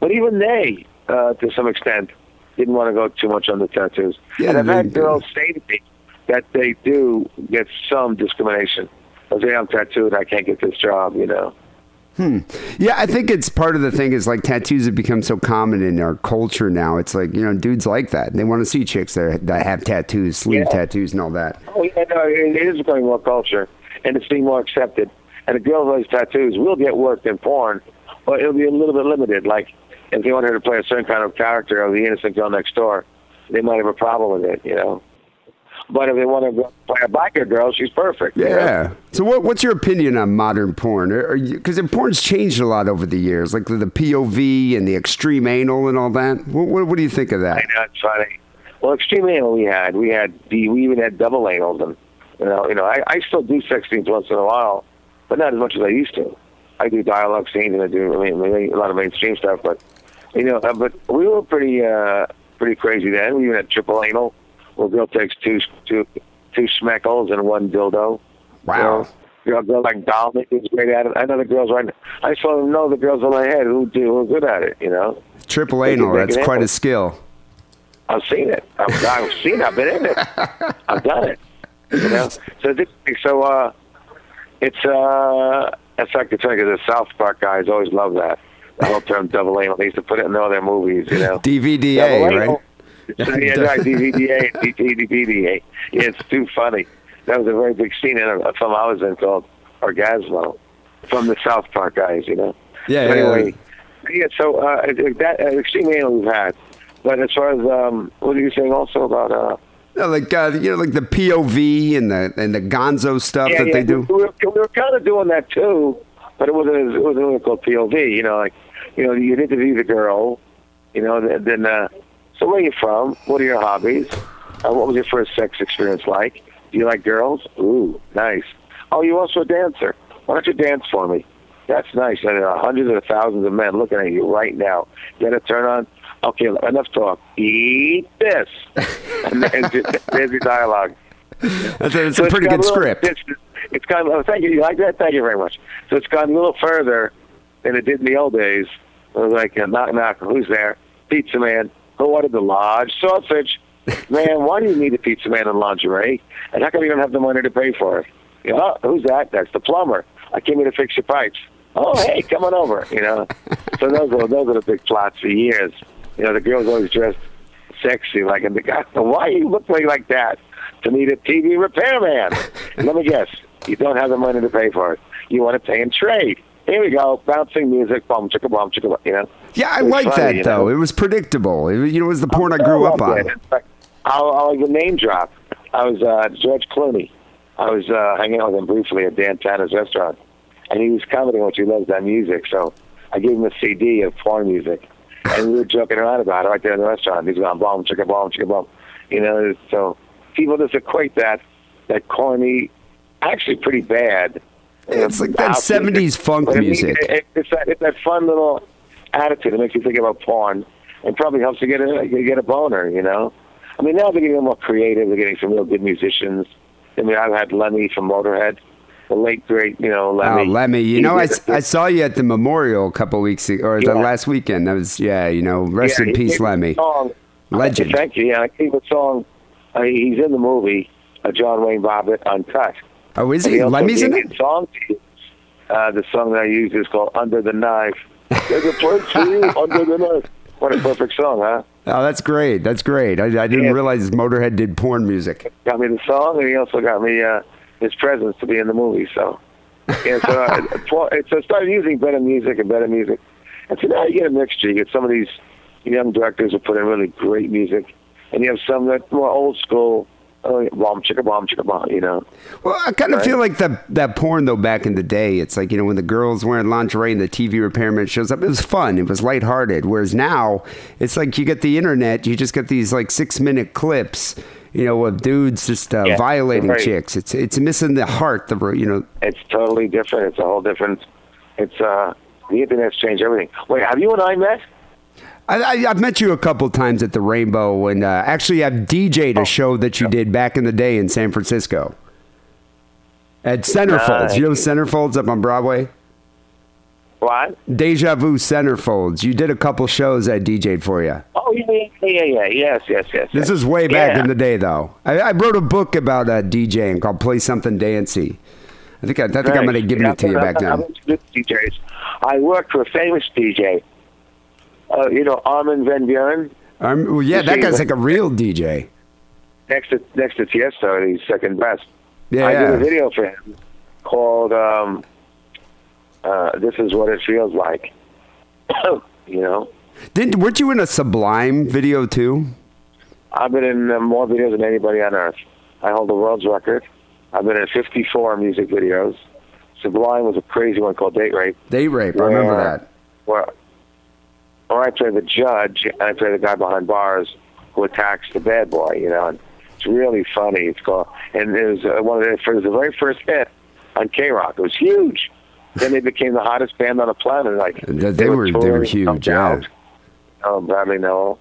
But even they, uh, to some extent, didn't want to go too much on the tattoos. Yeah, and I've had girls say to me that they do get some discrimination. They say I'm tattooed, I can't get this job, you know. Hmm. Yeah, I think it's part of the thing is like tattoos have become so common in our culture now. It's like you know, dudes like that. They want to see chicks that that have tattoos, sleeve Yeah. tattoos, and all that. Oh yeah, no, it it is becoming more culture, and it's being more accepted. And a girl who has tattoos will get work in porn, but it'll be a little bit limited. Like if they want her to play a certain kind of character of the innocent girl next door, they might have a problem with it, you know. But if they want to play a biker girl, she's perfect. you know? Yeah. So, what, what's your opinion on modern porn? Because porn's changed a lot over the years, like the, the POV and the extreme anal and all that. What, what, what do you think of that? I know it's funny. Well, extreme anal we had. We had the we even had double anals, and you know, you know, I, I still do sex scenes once in a while, but not as much as I used to. I do dialogue scenes and I do I mean, a lot of mainstream stuff, but you know, uh, but we were pretty uh pretty crazy then. We even had triple anal, a girl takes two two two schmeckles and one dildo. Wow. You know, you know, a girl like Dominic is great at it. I know the girls right. I saw them know the girls in my head who do who are good at it. You know. Triple anal. That's quite happen. a skill. I've seen it. I've, I've seen it. I've been in it. [laughs] I've done it. You know. So this, so uh, it's uh, it's like it's like the South Park guys always love that the whole term double anal. They used to put it in all their movies. You know. DVDA, right? So, yeah, right. DVDA, DVDA. Yeah, it's too funny. That was a very big scene in a, film I was in called Orgasmo, from the South Park guys. You know. Yeah, So anyway, yeah. So uh, that uh, extreme anal we've had, but as far as um, what are you saying also about? Uh, No, like uh, you know, like the POV and the and the Gonzo stuff that they do. We were, we were kind of doing that too, but it wasn't as, it wasn't really called POV. You know, like you know, you'd interview the girl. You know, then, then uh, so where are you from? What are your hobbies? Uh, what was your first sex experience like? Do you like girls? Ooh, nice. Oh, you're also a dancer. Why don't you dance for me? That's nice. And there are hundreds of thousands of men looking at you right now. Get a turn on. Okay, enough talk. Eat this. and there's, your- there's your dialogue. That's a, it's So a pretty good little- script. It's, it's gone. Oh, thank you. You like that? Thank you very much. So it's gone a little further than it did in the old days. It was like knock knock. Who's there? Pizza man. Who ordered the large sausage? Man, why do you need a pizza man in lingerie? And how come you don't have the money to pay for it? You know, "Oh, who's that? That's the plumber. I came here to fix your pipes. Oh, hey, come on over. You know. So those are those are the big plots for years. You know, the girls always dressed sexy, like, and the guy, [laughs] why you look like that? To need a TV repairman. Let me guess, you don't have the money to pay for it. You want to pay in trade. Here we go, bouncing music, bum chicka bum chicka, bum, you know. Yeah, I like funny, that you though. know? It was predictable. It, was- you know, it was the porn I grew up on. I'll, I'll give a name drop. I was uh, George Clooney. I was uh, hanging out with him briefly at Dan Tana's restaurant, and he was commenting what he loves that music. So I gave him a CD of porn music, and we were joking around about it right there in the restaurant. He's going bomb, chicka bomb, chicka bomb. You know, so people just equate that that corny, actually pretty bad. It's like that 70s funk music. it- it's that it's that fun little attitude that makes you think about porn, and probably helps you get a you get a boner. You know, I mean now they're getting more creative. They're getting some real good musicians. I mean, I've had Lemmy from Motorhead, the late great, you know, Lemmy. Oh, Lemmy. You He know, I. I saw you at the memorial a couple weeks ago, or the last weekend. That was, yeah, you know, rest Yeah, in peace, gave me a Lemmy. Song. Legend. Thank you. Yeah, I gave a song. Uh, he's in the movie uh, John Wayne Bobbitt Uncut. Oh, is he? Lemmy's in it? song to use. Uh, the song that I used is called Under the Knife. There's a place for you [laughs] under the knife. What a perfect song, huh? Oh, that's great. That's great. I, I didn't Yeah. realize Motorhead did porn music. Got me the song, and he also got me uh, his presence to be in the movie. So, yeah, so, uh, [laughs] for- so I started using better music and better music. And so now you get a mixture. You get some of these young directors who put in really great music, and you have some that more old school, uh, bomb chicka bomb chicka bomb, you know. Well, I kind of Right. feel like that that porn though back in the day. It's like you know when the girls wearing lingerie and the TV repairman shows up. It was fun. It was lighthearted. Whereas now, it's like you get the internet. You just get these like six minute clips. You know of dudes just uh, Yeah, violating right. chicks. It's it's missing the heart. The you know. It's totally different. It's a whole different. It's uh, the internet's changed everything. Wait, have you and I met? I, I, I've met you a couple times at the Rainbow, and uh, actually, I've DJ'd Oh, a show that you did back in the day in San Francisco at Centerfolds. You know Centerfolds up on Broadway. What? Deja Vu Centerfolds. You did a couple shows I DJ'd for you. Oh, yeah, yeah, yeah, yeah. Yes, yes, yes. This yes. is way back Yeah. in the day, though. I, I wrote a book about uh, DJing called "Play Something Dancey." I think I, I think I'm going to give it to you back then. into good DJs. I worked for a famous DJ. Uh, you know, Armin van Buuren, Um, well, yeah, that guy's like a real DJ. next to next to Tiesto, he's second best. Yeah, I did a video for him called um, uh, "This Is What It Feels Like." [coughs] you know, Didn't weren't you in a Sublime video too? I've been in uh, more videos than anybody on earth. I hold the world's record. I've been in 54 music videos. Sublime was a crazy one called Date Rape. Date rape. I remember that. where, where I play the judge and I play the guy behind bars who attacks the bad boy. You know, and it's really funny. It's called, and it was uh, one of the, it was the very first hit on K Rock. It was huge. Then they became the hottest band on the planet. Like They- they were- they were huge, yeah. Oh, Bradley Nowell,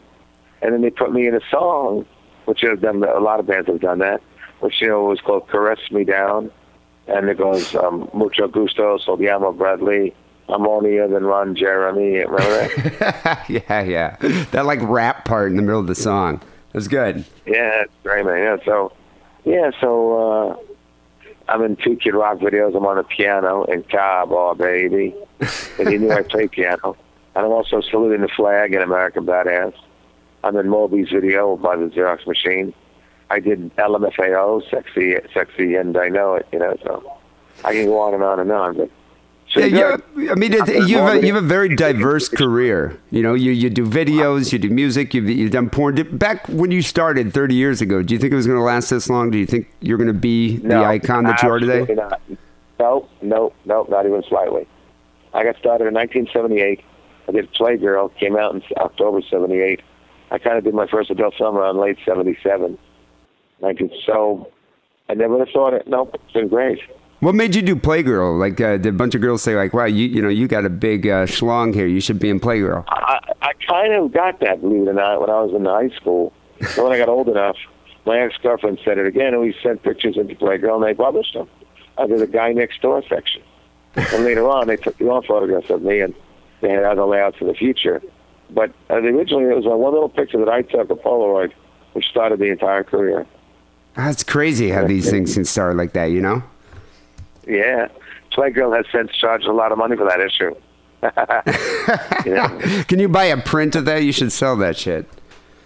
and then they put me in a song, which have done a lot of bands have done that, which you know was called "Caress Me Down," and it goes um, "Mucho Gusto," "So Llamo Bradley." I'm onlier than Ron Jeremy. Remember that? [laughs] yeah, yeah. That like rap part in the middle of the song. It was good. yeah, it's great, man. Yeah, so, yeah, so uh, I'm in two Kid Rock videos. I'm on the piano in Cabo, baby. and you knew I played piano. And I'm also saluting the flag in American Badass. I'm in Moby's video by the Xerox machine. I did LMFAO, sexy, sexy, and I know it. You know, so I can go on and on and on. But so Yeah. I mean, it, you have a, you have a very diverse career. You know, you, you do videos, you do music, you've, you've done porn. Did- Back when you started 30 years ago, do you think it was going to last this long? Do you think you're going to be the icon that you are today? Not. No, no, no, not even slightly. I got started in 1978. I did Playgirl, came out in October 78. I kind of did my first adult film around late 77. 19, so I never thought it. Nope, it's been great. What made you do Playgirl? Like, uh, did a bunch of girls say, like, wow, you you know, you got a big uh, schlong here. You should be in Playgirl. I, I kind of got that, believe it or not, when I was in high school. So when I got old enough, my ex-girlfriend said it again, and we sent pictures into Playgirl, and they published them under the guy next door section. And later on, they took their own photographs of me, and they had other layouts for the future. But uh, originally, it was uh, one little picture that I took, a Polaroid, which started the entire career. That's crazy how these things can start like that, you know? Yeah. Playgirl has since charged a lot of money for that issue. [laughs] you [laughs] know? Can you buy a print of that? You should sell that shit.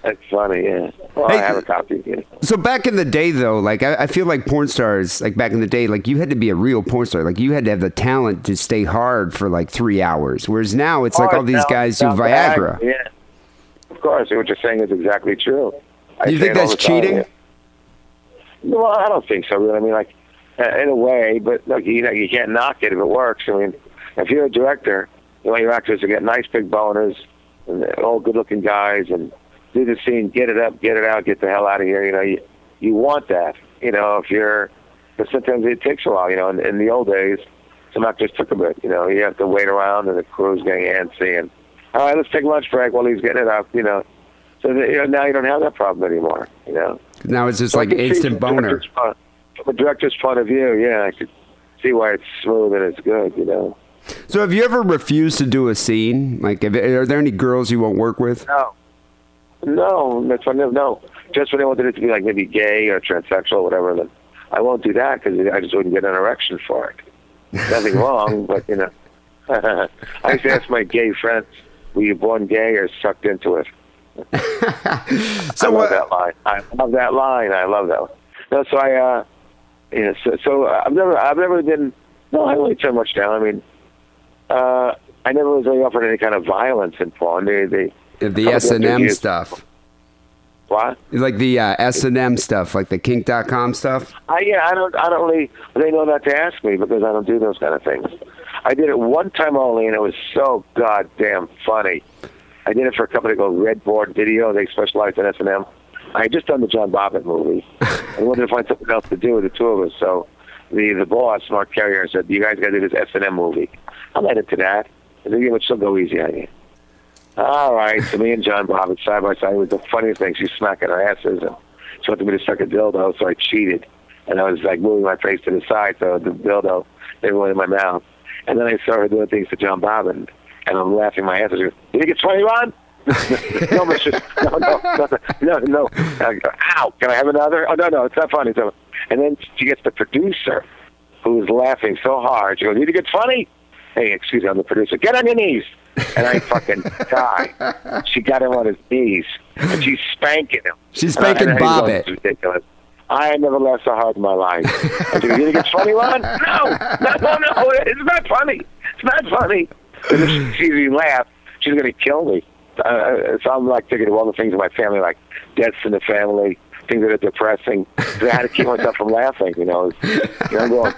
That's funny, yeah. Well, Hey, I have a copy. Yeah. So back in the day, though, like I, I feel like porn stars, like back in the day, like you had to be a real porn star. Like you had to have the talent to stay hard for like three hours. Whereas now it's like Oh, all these now- guys do now Viagra. Yeah. Of course, what you're saying is exactly true. I You think that's the time, cheating? yeah. Well, I don't think so. Really. I mean, like uh, in a way, but look, you know, you can't knock it if it works. I mean, if you're a director, you want your actors to get nice big boners and all good-looking guys and do the scene, get it up, get it out, get the hell out of here. You know, you you want that. You know, if you're, but sometimes it takes a while. You know, in, in the old days, some actors took a bit. You know, you have to wait around and the crew's getting antsy and all right, let's take lunch break while he's getting it up. You know, so that, you know now you don't have that problem anymore. You know. Now it's just So like instant boner. From a director's point of view, yeah, I could see why it's smooth and it's good, you know. So have you ever refused to do a scene? Like, if, are there any girls you won't work with? No. No, that's what, no. Just when they wanted it to be like maybe gay or transsexual or whatever, then I won't do that because I just wouldn't get an erection for it. Nothing [laughs] wrong, but, you know. [laughs] I used to ask my gay friends, were you born gay or sucked into it? [laughs] So I love what? that line. I love that line. I love that one. No, so I, uh, you know, so, so uh, I've never, I've never been. No, I don't really turn much down. I mean, uh, I never was really offered any kind of violence in porn. They, they, The S and M stuff, what? like the uh, S and M stuff, like the Kink.com stuff. I, yeah, I don't, I don't really. They know not to ask me because I don't do those kind of things. I did it one time only, and it was so goddamn funny. I did it for a company called Red Board Video. They specialize in S and M. I had just done the John Bobbitt movie, [laughs] and wanted to find something else to do with the two of us. So the the boss, Mark Carriere, said, "You guys got to do this S and M movie." I'm not to that. I said, "Yeah, but she'll go easy on you." All right, so me and John Bobbitt side by side. It was the funniest thing. She's smacking her asses, and she wanted me to suck a dildo, so I cheated, and I was like moving my face to the side, so the dildo didn't went in my mouth. And then I saw her doing things to John Bobbitt, and I'm laughing my ass off. "You think it's funny, Ron?" [laughs] no, mister. No, no, no, no, no. I go, Ow! Can I have another? Oh no, no, it's not funny. And then she gets the producer, who's laughing so hard. She goes, "You think it's funny?" Hey, excuse me, I'm the producer. Get on your knees. And I fucking die. She got him on his knees, and she's spanking him. She's And I- spanking and I Bobbitt. "It's ridiculous. I never laughed so hard in my life. I said, you think it's funny, Ron? No, no, no, no, it's not funny. It's not funny. And if she sees me laugh, she's going to kill me. Uh, so I'm like thinking of all the things in my family, like deaths in the family, things that are depressing. I had to keep myself from laughing, you know. It's, you know, I'm going,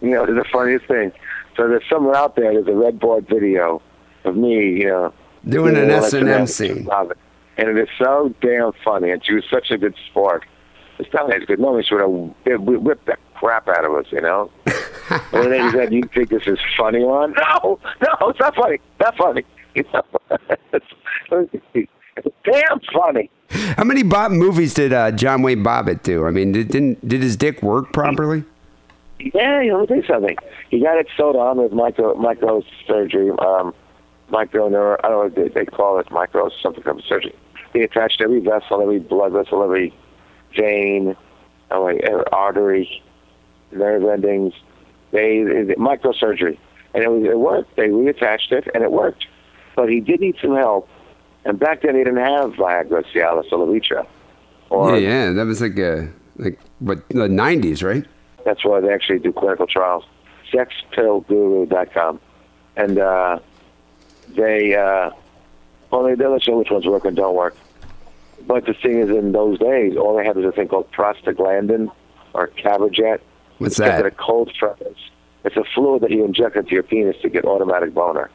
you know, it's the funniest thing. So there's somewhere out there, there's a red board video of me, you know, Doing an doing S&M S&M. scene. Love it. And it is so damn funny, and she was such a good sport. It's not as good. Normally she would have whipped the crap out of us, you know. [laughs] and then he said, "You think this is funny, Ron? No, no, it's not funny. Not funny. You know, it's, it's damn funny. How many Bob movies did uh, John Wayne Bobbitt do? I mean, did, didn't did his dick work properly? Yeah, you know, let me you something. He got it sewed on with micro micro surgery, um, micro neuro. I don't know what they, they call it, micro something kind of surgery. He attached every vessel, every blood vessel, every vein, oh, every artery, nerve endings. They, they microsurgery, and it was it worked. They reattached it, and it worked. But he did need some help, and back then they didn't have Viagra, Cialis, or Levitra. Or yeah, yeah, that was like a like what the '90s, right? That's why they actually do clinical trials. Sexpillguru.com. And uh, they, uh, well, they, let you know which ones work and don't work. But the thing is, in those days, all they had was a thing called prostaglandin or Caverject. What's It's that? a cold furnace. It's a fluid that you inject into your penis to get automatic boner.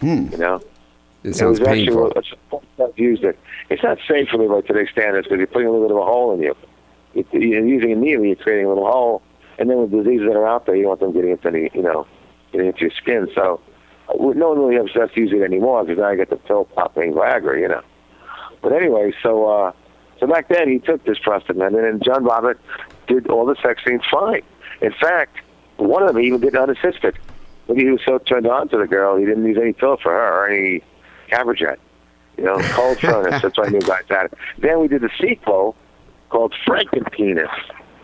Hmm. You know? It It sounds actually painful. it's I've used it. It's not safe for me by today's standards because you're putting a little bit of a hole in you. You- You're using a needle, you're creating a little hole, and then with diseases that are out there, you don't want them getting into any, you know, getting into your skin. So uh, no one really obsessed use it anymore because now I get the pill popping Viagra, you know. But anyway, so uh, so back then he took this prostaglandin, and John Bobbitt did all the sex scenes fine. In fact, one of them even did unassisted. Maybe he was so turned on to the girl, he didn't use any pill for her or any Caverject. You know, [laughs] cold furnace. That's why I knew guys had it. Then we did the sequel called Frankenpenis.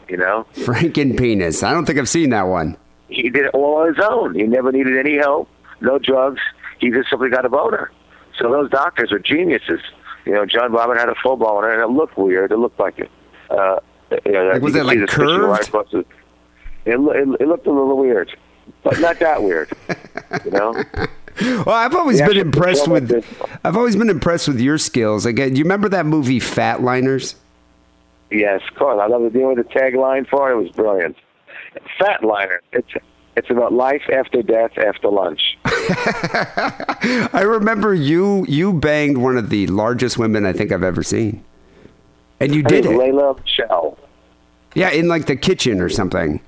You know, Frankenpenis. I don't think I've seen that one. he did it all on his own. He never needed any help, no drugs. He just simply got a boner. So those doctors are geniuses. You know, John Bobbitt had a full boner, and it looked weird. It looked like it. Uh, you know, Like, was it, like, curved? right It, it, it looked a little weird, but not that weird. [laughs] You know. [laughs] Well, I've always Yeah, been impressed with. I've always been impressed with your skills. Uh, do you remember that movie Fatliners? Yes, of course. I love the deal with the tagline for it. It was brilliant. Fatliner. It's it's about life after death after lunch. [laughs] I remember you you banged one of the largest women I think I've ever seen, and you did it. Layla Michelle. Yeah, in like the kitchen or something.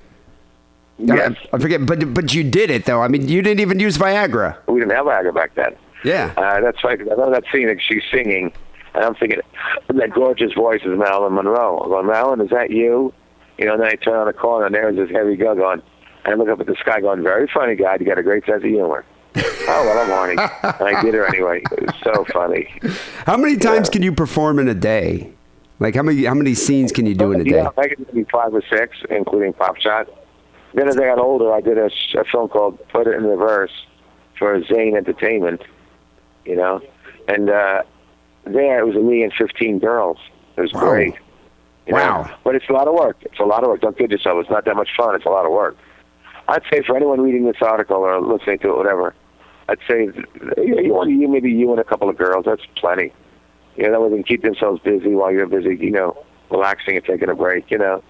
Yes. I, I forget, but but you did it though. I mean, you didn't even use Viagra. We didn't have Viagra back then. Yeah. Uh, that's right. 'cause I know that scene that she's singing, and I'm thinking, that gorgeous voice is Marilyn Monroe. I'm going, Marilyn, is that you? You know, and then I turn on the corner, and there's this heavy guy going, and I look up at the sky going, very funny guy. You got a great sense of humor. [laughs] oh, well, I'm horny. and I did her anyway. It was so funny. How many times can you perform in a day? Like how many how many scenes can you do in a day? Yeah, I could do five or six, including Pop Shot. Then as I got older, I did a, a film called Put It in Reverse for Zane Entertainment, you know. And uh, there it was me and 15 girls. It was Wow. great. you know. Wow. But it's a lot of work. It's a lot of work. Don't kid yourself. It's not that much fun. It's a lot of work. I'd say for anyone reading this article or listening to it, whatever, I'd say you want you maybe you and a couple of girls. That's plenty. You know, that way they can keep themselves busy while you're busy. You know, relaxing and taking a break. You know,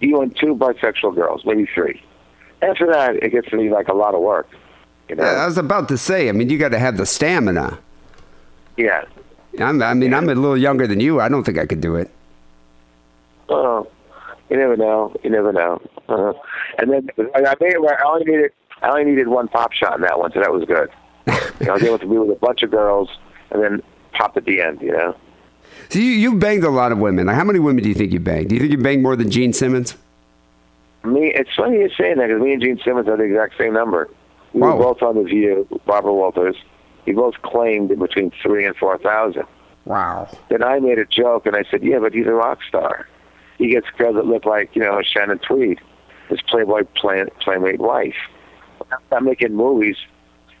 you and two bisexual girls, maybe three. After that, it gets to be like a lot of work. You know, I was about to say. I mean, you got to have the stamina. yeah. I'm, I mean, I'm a little younger than you. I don't think I could do it. Oh, you never know. You never know. Uh, and then I I made it where I only needed I only needed one pop shot in that one, so that was good. [laughs] you know, I was able to be with a bunch of girls and then pop at the end. You know. So you you banged a lot of women. Like, how many women do you think you banged? Do you think you banged more than Gene Simmons? Me, it's funny you're saying that because me and Gene Simmons are the exact same number. We Wow. were both on the View, Barbara Walters. We both claimed between three and four thousand. Wow. Then I made a joke and I said, "Yeah, but he's a rock star. He gets girls that look like you know Shannon Tweed, his Playboy play, playmate wife. I'm not making movies.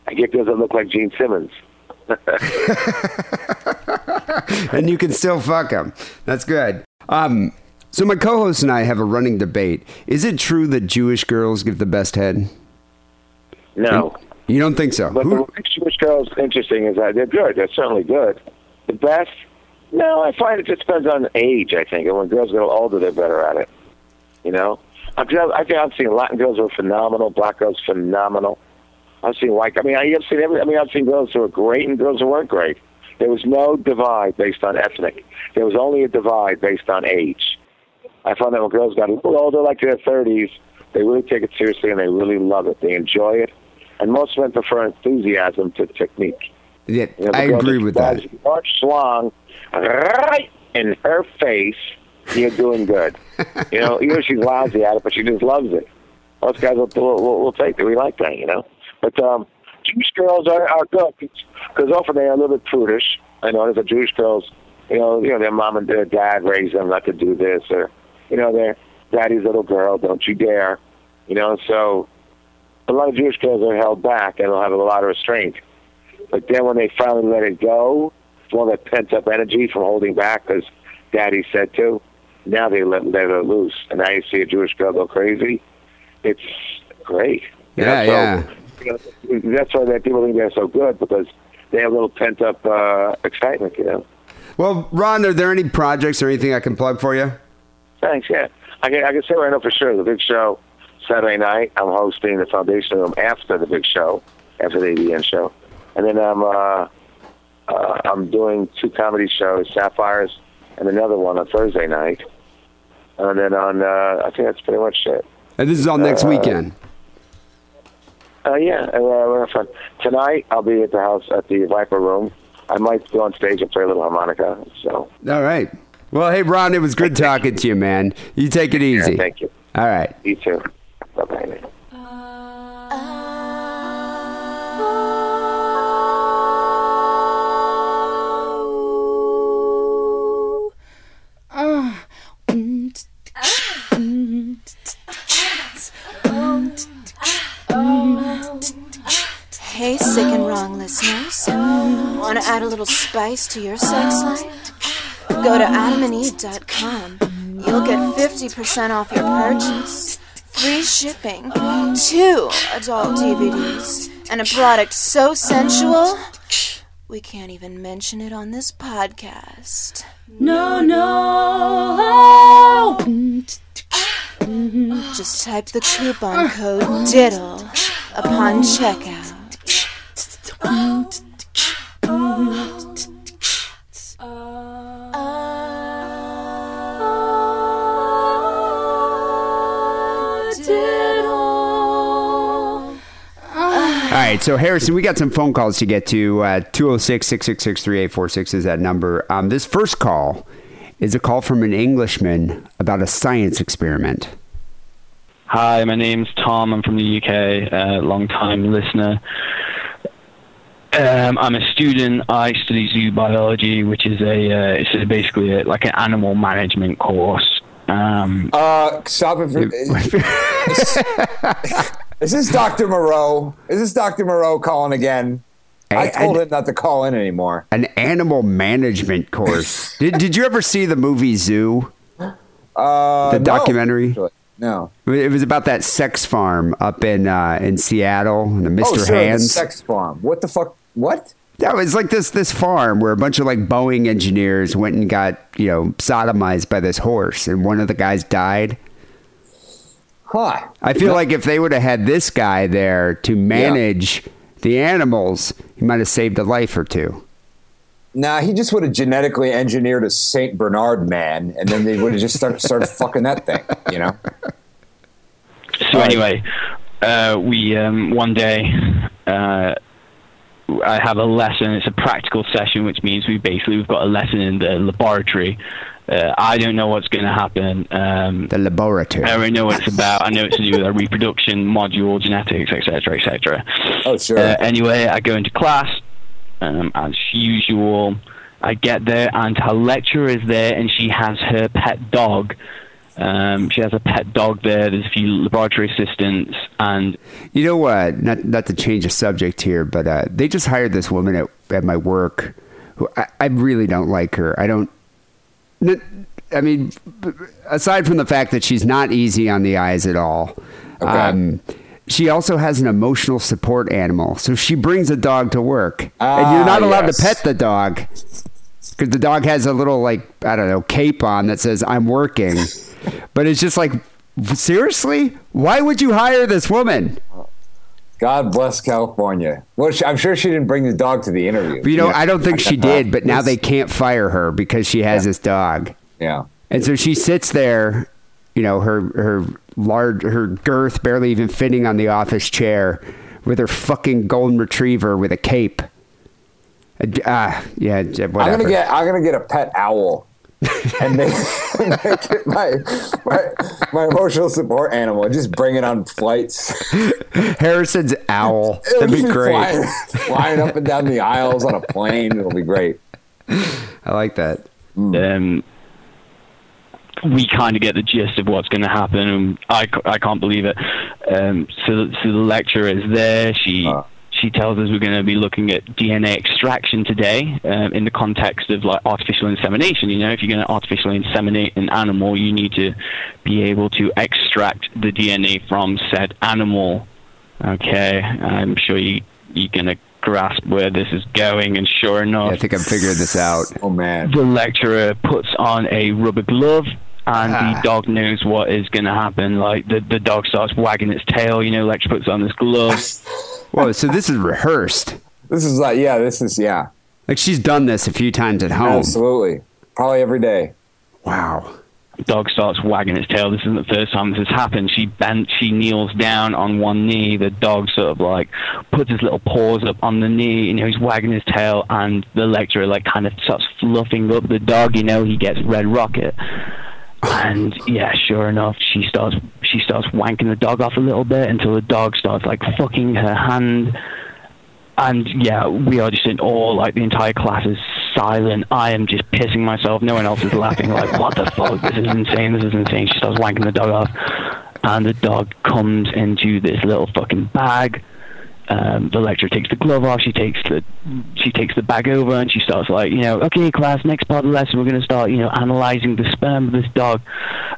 I get girls that look like Gene Simmons. [laughs] and you can still fuck them. That's good. Um, so my co-host and I have a running debate. Is it true that Jewish girls give the best head? No, You don't think so? but Who- the Jewish girls interesting is that they're good. They're certainly good. The best. No, I find it just depends on age. I think, and when girls get older, they're better at it. You know, I've, think I've seen Latin girls who are phenomenal, black girls phenomenal. I've seen white. I mean, I've seen every. I mean, I've seen girls who are great and girls who weren't great. There was no divide based on ethnic. There was only a divide based on age. I found that when girls got a little older, like their thirties, they really take it seriously and they really love it. They enjoy it, and most men prefer enthusiasm to technique. yeah, You know, I agree with that. Your schlong right in her face. You're doing good. you know, even if she's lousy at it, but she just loves it. Most guys will will, will, will take it. We like that, you know. But um, Jewish girls are, are good because often they are a little bit prudish. I notice that Jewish girls, you know, you know, their mom and their dad raised them not to do this, or you know, their daddy's little girl, don't you dare. You know, so a lot of Jewish girls are held back and they'll have a lot of restraint. But then when they finally let it go, it's all that pent up energy from holding back because daddy said to. Now they let, let it loose. And now you see a Jewish girl go crazy. It's great. You know, Yeah, so, yeah. You know, that's why that people think they're so good because they have a little pent up uh, excitement, you know. Well, Ron, are there any projects or anything I can plug for you? Thanks, yeah. I can, I can say right now for sure the big show Saturday night. I'm hosting the Foundation Room after the big show, after the AVN show, and then I'm uh, uh, I'm doing two comedy shows, Sapphires, and another one on Thursday night, and then on uh, I think that's pretty much it. And this is all next weekend. Uh, yeah, uh, we're having fun. Tonight I'll be at the house at the Viper Room. I might go on stage and play a little harmonica. So All right. Well, hey, Ron, it was good talking to you, man. You take it easy. thank you. All right. you too. Bye bye. Sick and wrong listeners. Want to add a little spice to your sex life? Go to adamandeve.com. You'll get 50% off your purchase, free shipping, two adult DVDs, and a product so sensual we can't even mention it on this podcast. No, no. Just type the coupon code DIDDLE upon checkout. All right, so Harrison, we got some phone calls to get to. Uh, 206 666 3846 is that number. Um, this first call is a call from an Englishman about a science experiment. Hi, my name's Tom. I'm from the UK, uh, long time listener. Um, I'm a student. I study zoo biology, which is a uh, it's a basically a, like an animal management course. Um, Uh, stop it. For, [laughs] is, is this Dr. Moreau? Is this Dr. Moreau calling again? I I- told I- him not to call in anymore. An animal management course. [laughs] did, did you ever see the movie Zoo? Uh, The no, documentary? actually. No. It was about that sex farm up in uh, in Seattle, the Mr. Oh, sure, Hands. the sex farm. What the fuck? What? That was like this this farm where a bunch of like Boeing engineers went and got you know sodomized by this horse, and one of the guys died. Huh. I feel like if they would have had this guy there to manage the animals, he might have saved a life or two. Nah, he just would have genetically engineered a Saint Bernard man, and then they would have just start, started [laughs] fucking that thing. You know? so anyway, uh, we um, one day uh, I have a lesson. It's a practical session, which means we basically we've got a lesson in the laboratory. Uh, I don't know what's going to happen. Um, the laboratory. I don't know what it's about. I know it's to do with our reproduction module, genetics, etc., etc. Oh, sure. Uh, anyway, I go into class um, as usual. I get there, and her lecturer is there, and she has her pet dog. Um, she has a pet dog there. There's a few laboratory assistants, and You know what? Not not to change the subject here, but uh, they just hired this woman at, at my work who I, I really don't like her. I don't. I mean, aside from the fact that she's not easy on the eyes at all, um, she also has an emotional support animal. So she brings a dog to work, and you're Ah, not allowed yes. to pet the dog because the dog has a little like I don't know cape on that says "I'm working," but it's just like seriously, why would you hire this woman? God bless California. Well, she, I'm sure she didn't bring the dog to the interview. But, you know, Yeah. I don't think she Uh, [laughs] did. But now they can't fire her because she has this dog, Yeah. and so she sits there. You know, her her large her girth barely even fitting on the office chair, with her fucking golden retriever with a cape. Uh, Ah, yeah, whatever. I'm gonna get. I'm gonna get a pet owl, [laughs] and make, make it my, my my emotional support animal. Just bring it on flights. Harrison's owl. It'll That'd be great. Flying, flying up and down the aisles on a plane. It'll be great. I like that. um, we kind of get the gist of what's going to happen. And I, c- I can't believe it. Um, so, so the lecturer is there. She she tells us we're going to be looking at DNA extraction today um, in the context of like artificial insemination. You know, if you're going to artificially inseminate an animal, you need to be able to extract the DNA from said animal. Okay, I'm sure you you're going to grasp where this is going, and sure enough, I think I'm figuring this out. Oh man. the lecturer puts on a rubber glove and Ah. the dog knows what is going to happen. Like the, the dog starts wagging its tail, you know, lecturer puts on this glove. [laughs] Whoa, so this is rehearsed. This is like yeah. This is yeah. Like she's done this a few times at home. Absolutely. Probably every day. Wow. dog starts wagging its tail. This isn't the first time this has happened. She bent, she kneels down on one knee. The dog sort of like puts his little paws up on the knee. You know, he's wagging his tail, and the lecturer like kind of starts fluffing up the dog. You know, he gets red rocket. And yeah, sure enough, she starts she starts wanking the dog off a little bit until the dog starts like fucking her hand. And yeah, we are just in awe. Like the entire class is silent. I am just pissing myself. No one else is laughing. Like, what the fuck? This is insane. This is insane. She starts wanking the dog off, and the dog comes into this little fucking bag. Um, the lecturer takes the glove off. She takes the she takes the bag over and she starts like, you know, okay, class, next part of the lesson, we're going to start, you know, analyzing the sperm of this dog,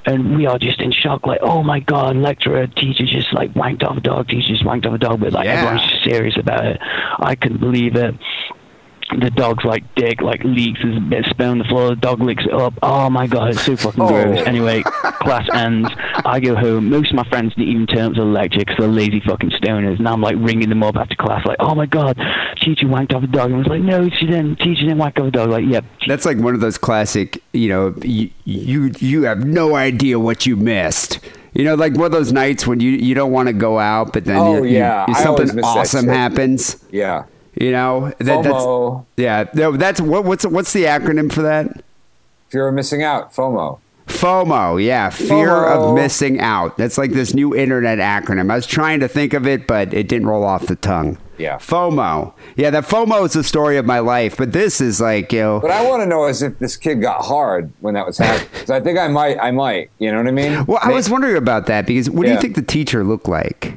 and we are just in shock, like, oh my god, lecturer, teacher just like wanked off a dog, teacher just wanked off a dog, but like Yeah. everyone's serious about it. I couldn't believe it the dog's like dick like leaks there's a bit of on the floor the dog licks it up. Oh my god it's so fucking oh. gross. Anyway class ends. I go home. Most of my friends didn't even turn up to the lecture because they're lazy fucking stoners. And i'm like ringing them up after class like oh my god teacher wanked off a dog. And i was like no she didn't. Teacher didn't wank off a dog. Like yep. That's like one of those classic, you know, you you, you have no idea what you missed. You know, like one of those nights when you, you don't want to go out, but then Oh, you, you- yeah. I always something awesome happens. Yeah. You know, that, FOMO. that's yeah. No, that's what what's what's the acronym for that? Fear of missing out. FOMO. FOMO, yeah, fear FOMO. of missing out. That's like this new internet acronym. I was trying to think of it, but it didn't roll off the tongue. Yeah. FOMO. Yeah, that FOMO is the story of my life, but this is like, you know, But I want to know is if this kid got hard when that was happening. 'Cause I think I might. I might. You know what I mean? well, I was wondering about that because what do you think the teacher looked like?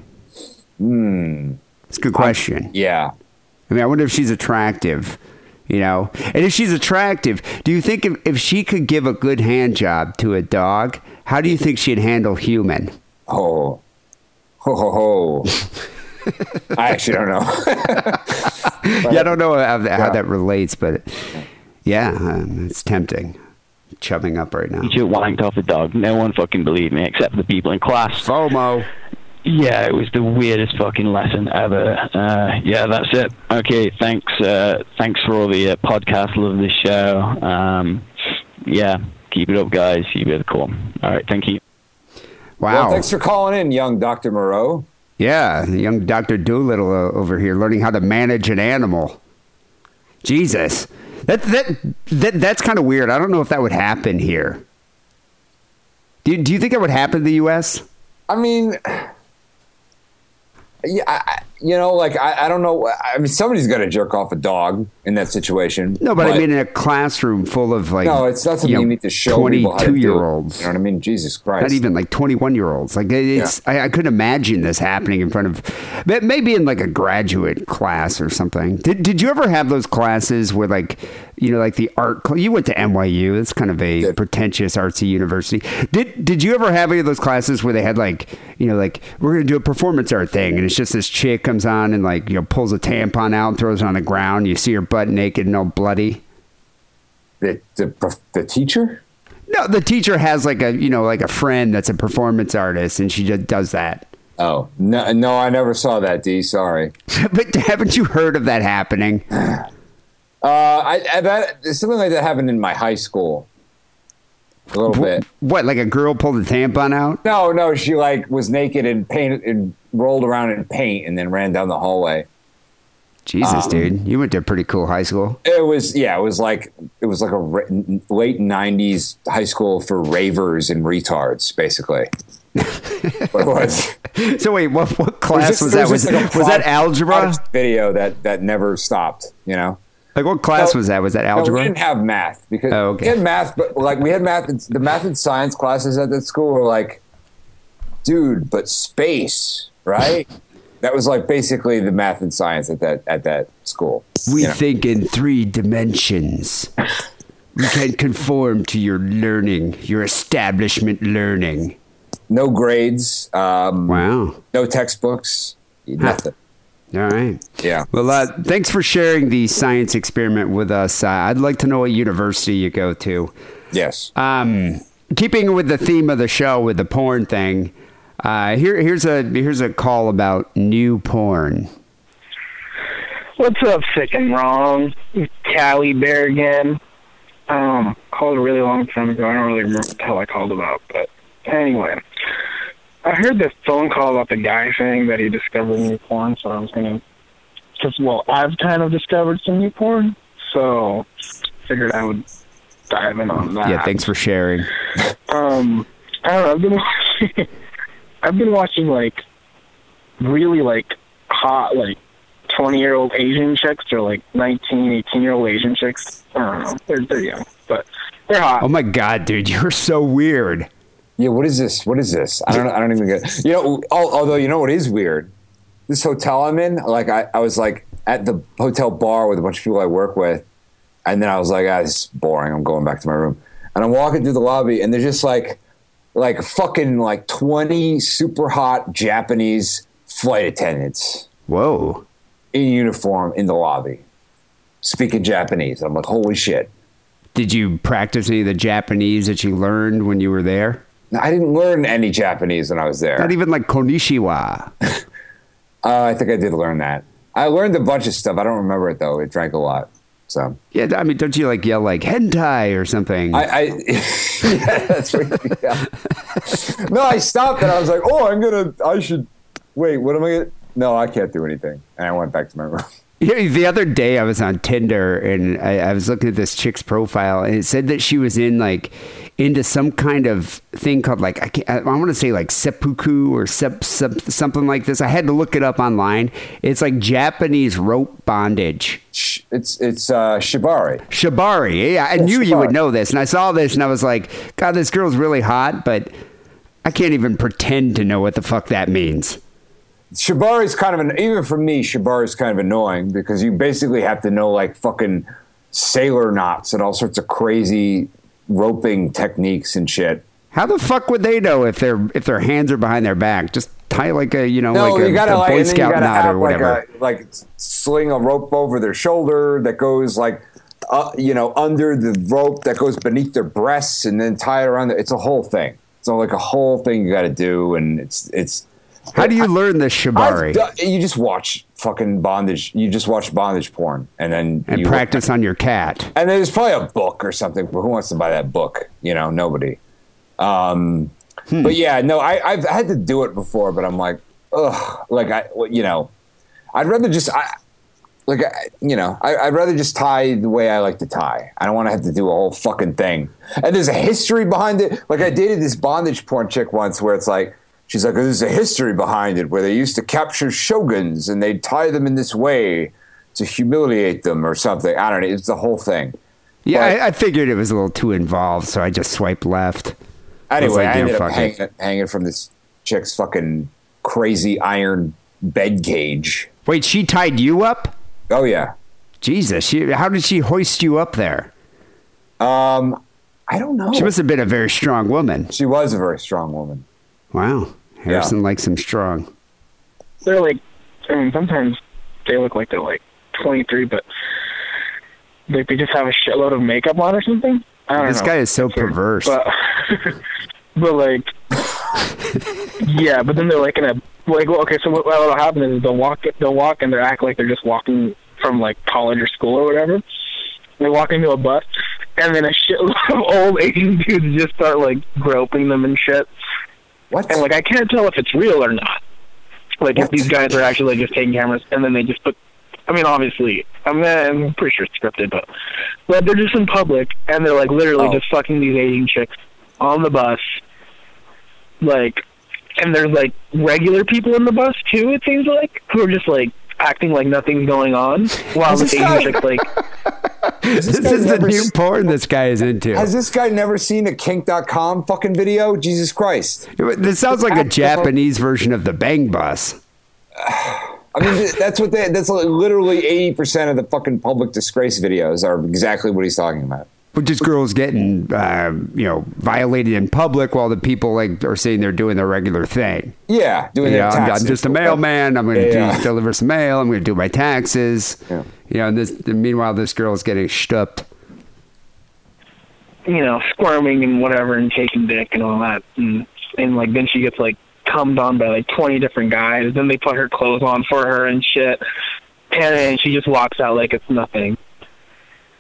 Hmm. It's a good question. Yeah. I mean, I wonder if she's attractive, you know? And if she's attractive, do you think if, if she could give a good hand job to a dog, how do you think she'd handle human? Oh. Ho ho ho. [laughs] I actually don't know. [laughs] yeah, I don't know how, that- how Yeah. that relates, but yeah, um, it's tempting. Chubbing up right now. teacher wanked off a dog no one fucking believed me except the people in class FOMO. Yeah, it was the weirdest fucking lesson ever. Uh, yeah, that's it. Okay, thanks. Uh, thanks for all the uh, podcast. Love this show. Um, yeah, keep it up, guys. You better cool. All right, thank you. Wow. Well, thanks for calling in, young Doctor Moreau. Yeah, the young Dr. Dolittle uh, over here learning how to manage an animal. Jesus. That, that, that, that's kind of weird. I don't know if that would happen here. Do do you think that would happen in the U.S.? I mean, yeah, I, you know, like I, I don't know. I mean, somebody's got to jerk off a dog in that situation. No, but, I mean in a classroom full of like no, it's not something you, know, need to show people how to do. 22 year olds. You know what I mean? Jesus Christ! Not even like 21 year olds. Like it- it's, I, I couldn't imagine this happening in front of, maybe in like a graduate class or something. Did Did you ever have those classes where like, you know, like the art? You went to NYU. It's kind of a pretentious artsy university. Did Did you ever have any of those classes where they had like, you know, like we're gonna do a performance art thing, and it's just this chick comes on and like you know pulls a tampon out and throws it on the ground. You see her butt naked and all bloody. The the, the teacher. No, the teacher has like a you know like a friend that's a performance artist, and she just does that. Oh no, no, I never saw that. D. Sorry. [laughs] but haven't you heard of that happening? [sighs] Uh, I, I that something like that happened in my high school. A little bit. What, like a girl pulled a tampon out? No, no, she like was naked and painted and rolled around in paint and then ran down the hallway. Jesus, Um, dude, you went to a pretty cool high school. It was yeah, it was like it was like a ra- late '90s high school for ravers and retards, basically. [laughs] was. So wait, what what class just- was that? Was like was that algebra? video that that never stopped? You know. Like what class No, was that? Was that No, algebra? we didn't have math because Oh, okay. we had math, but like we had math. The math and science classes at that school were like, dude, but space, right? that was like basically the math and science at that at that school. we you know? think in three dimensions. We can't conform to your learning, your establishment learning. no grades. Um, Wow. No textbooks. Nothing. All right. Yeah. Well, uh, thanks for sharing the science experiment with us. Uh, I'd like to know what university you go to. Yes. Um, keeping with the theme of the show with the porn thing, uh, here here's a here's a call about new porn. What's up, sick and wrong? Cali Bear again. Um, called a really long time ago. I don't really remember what the hell I called about, but anyway, I heard this phone call about the guy saying that he discovered new porn. So I was gonna, cause well, I've kind of discovered some new porn, so figured I would dive in on that. Yeah, thanks for sharing. [laughs] Um, I don't know. [laughs] I've been watching. I've been watching like really like hot like twenty year old Asian chicks or like 19, 18 year old Asian chicks. I don't know. They're they're young, but they're hot. Oh my god, dude, you're so weird. Yeah. What is this? What is this? I don't. I don't even get. You know. Although you know what is weird this hotel I'm in, like I, I was like at the hotel bar with a bunch of people I work with, and then I was like, ah, this is boring. I'm going back to my room, and I'm walking through the lobby, and they're just like, like fucking like 20 super hot Japanese flight attendants Whoa. in uniform in the lobby, speaking Japanese. I'm like, holy shit. Did you practice any of the Japanese that you learned when you were there? I didn't learn any Japanese when I was there. Not even like konnichiwa. [laughs] Uh, I think I did learn that. I learned a bunch of stuff. I don't remember it though. It drank a lot. So Yeah, I mean, don't you like yell like hentai or something? I, I [laughs] yeah, yeah. No, I stopped and I was like, oh, I'm gonna. I should wait. What am I gonna? No, I can't do anything. And I went back to my room. Yeah, the other day I was on Tinder and I, I was looking at this chick's profile and it said that she was in like into some kind of thing called like I, can't, I, want to say like seppuku or sep, sep, something like this. I had to look it up online. It's like Japanese rope bondage. It's it's uh, shibari. Shibari. Yeah, I knew you would know this, and I saw this and I was like, God, this girl's really hot, but I can't even pretend to know what the fuck that means. Shibari is kind of an even for me. Shibari is kind of annoying because you basically have to know like fucking sailor knots and all sorts of crazy roping techniques and shit. How the fuck would they know if their if their hands are behind their back? Just tie like a you know No, like a, gotta a Boy you Scout knot or like whatever. a like sling a rope over their shoulder that goes like, uh, you know, under the rope that goes beneath their breasts, and then tie it around. The, it's a whole thing. It's like a whole thing you got to do, and it's it's. How do you learn the shibari done- you just watch fucking bondage. You just watch bondage porn, and then and you practice on your cat? And there's probably a book or something, but who wants to buy that book? You know, nobody. Um, Hmm. But yeah, no, I, I've had to do it before, but I'm like, ugh, like I, you know, I'd rather just, I, like, I, you know, I, I'd rather just tie the way I like to tie. I don't want to have to do a whole fucking thing. And there's a history behind it. Like I dated this bondage porn chick once, where it's like. She's like, there's a history behind it where they used to capture shoguns and they'd tie them in this way to humiliate them or something. I don't know. It's the whole thing. Yeah, But- I, I figured it was a little too involved, so I just swiped left. I Anyway, like, I ended up hanging, hanging from this chick's fucking crazy iron bed cage. Wait, she tied you up? Oh yeah. Jesus, she, how did she hoist you up there? Um, I don't know. She must have been a very strong woman. She was a very strong woman. Wow, Harrison likes him strong. They're like, I mean, sometimes they look like they're like 23, but like they just have a shitload of makeup on or something. I don't This know. guy is so perverse. But, [laughs] but like, yeah, but then they're like in a like. Well, okay, so what what'll happen is they'll walk, they'll walk, and they act like they're just walking from like college or school or whatever. They walk into a bus, and then a shitload of old [laughs] Asian dudes just start like groping them and shit. What? And like, I can't tell if it's real or not. Like, if these guys are actually like, just taking cameras, and then they just put. I mean, obviously, I'm, I'm pretty sure it's scripted, but but they're just in public, and they're like literally Oh. just fucking these Asian chicks on the bus, like, and there's like regular people in the bus too. It seems like who are just like acting like nothing's going on, [laughs] while the this Asian chicks like [laughs] This guy is the new s- porn this guy is into. Has this guy never seen a kink.com fucking video? Jesus Christ. This sounds like a Japanese version of the Bang Bus. [sighs] I mean, that's what they, that's like literally 80% of the fucking public disgrace videos are exactly what he's talking about. Which is girls getting, uh, you know, violated in public while the people like are saying they're doing their regular thing. Yeah, doing You their I'm, I'm just a mailman. I'm going to Yeah, yeah. deliver some mail. I'm going to do my taxes. Yeah. You know, and this. Meanwhile, this girl's getting stupped. you know, squirming and whatever and taking dick and all that. And, and like, then she gets like cummed on by like 20 different guys. Then they put her clothes on for her and shit. And then she just walks out like it's nothing.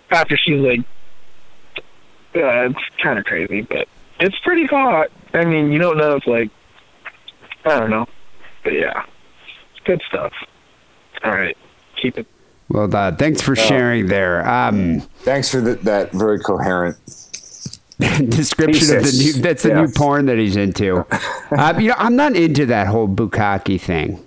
After she's like, uh, it's kind of crazy, but it's pretty hot. I mean, you don't know if like, I don't know. But yeah, good stuff. All right. Keep it. Well, uh, thanks for sharing there. Um, Thanks for the, that very coherent. [laughs] description of the new. That's the new porn that he's into. uh, [laughs] you know, I'm not into that whole bukkake thing.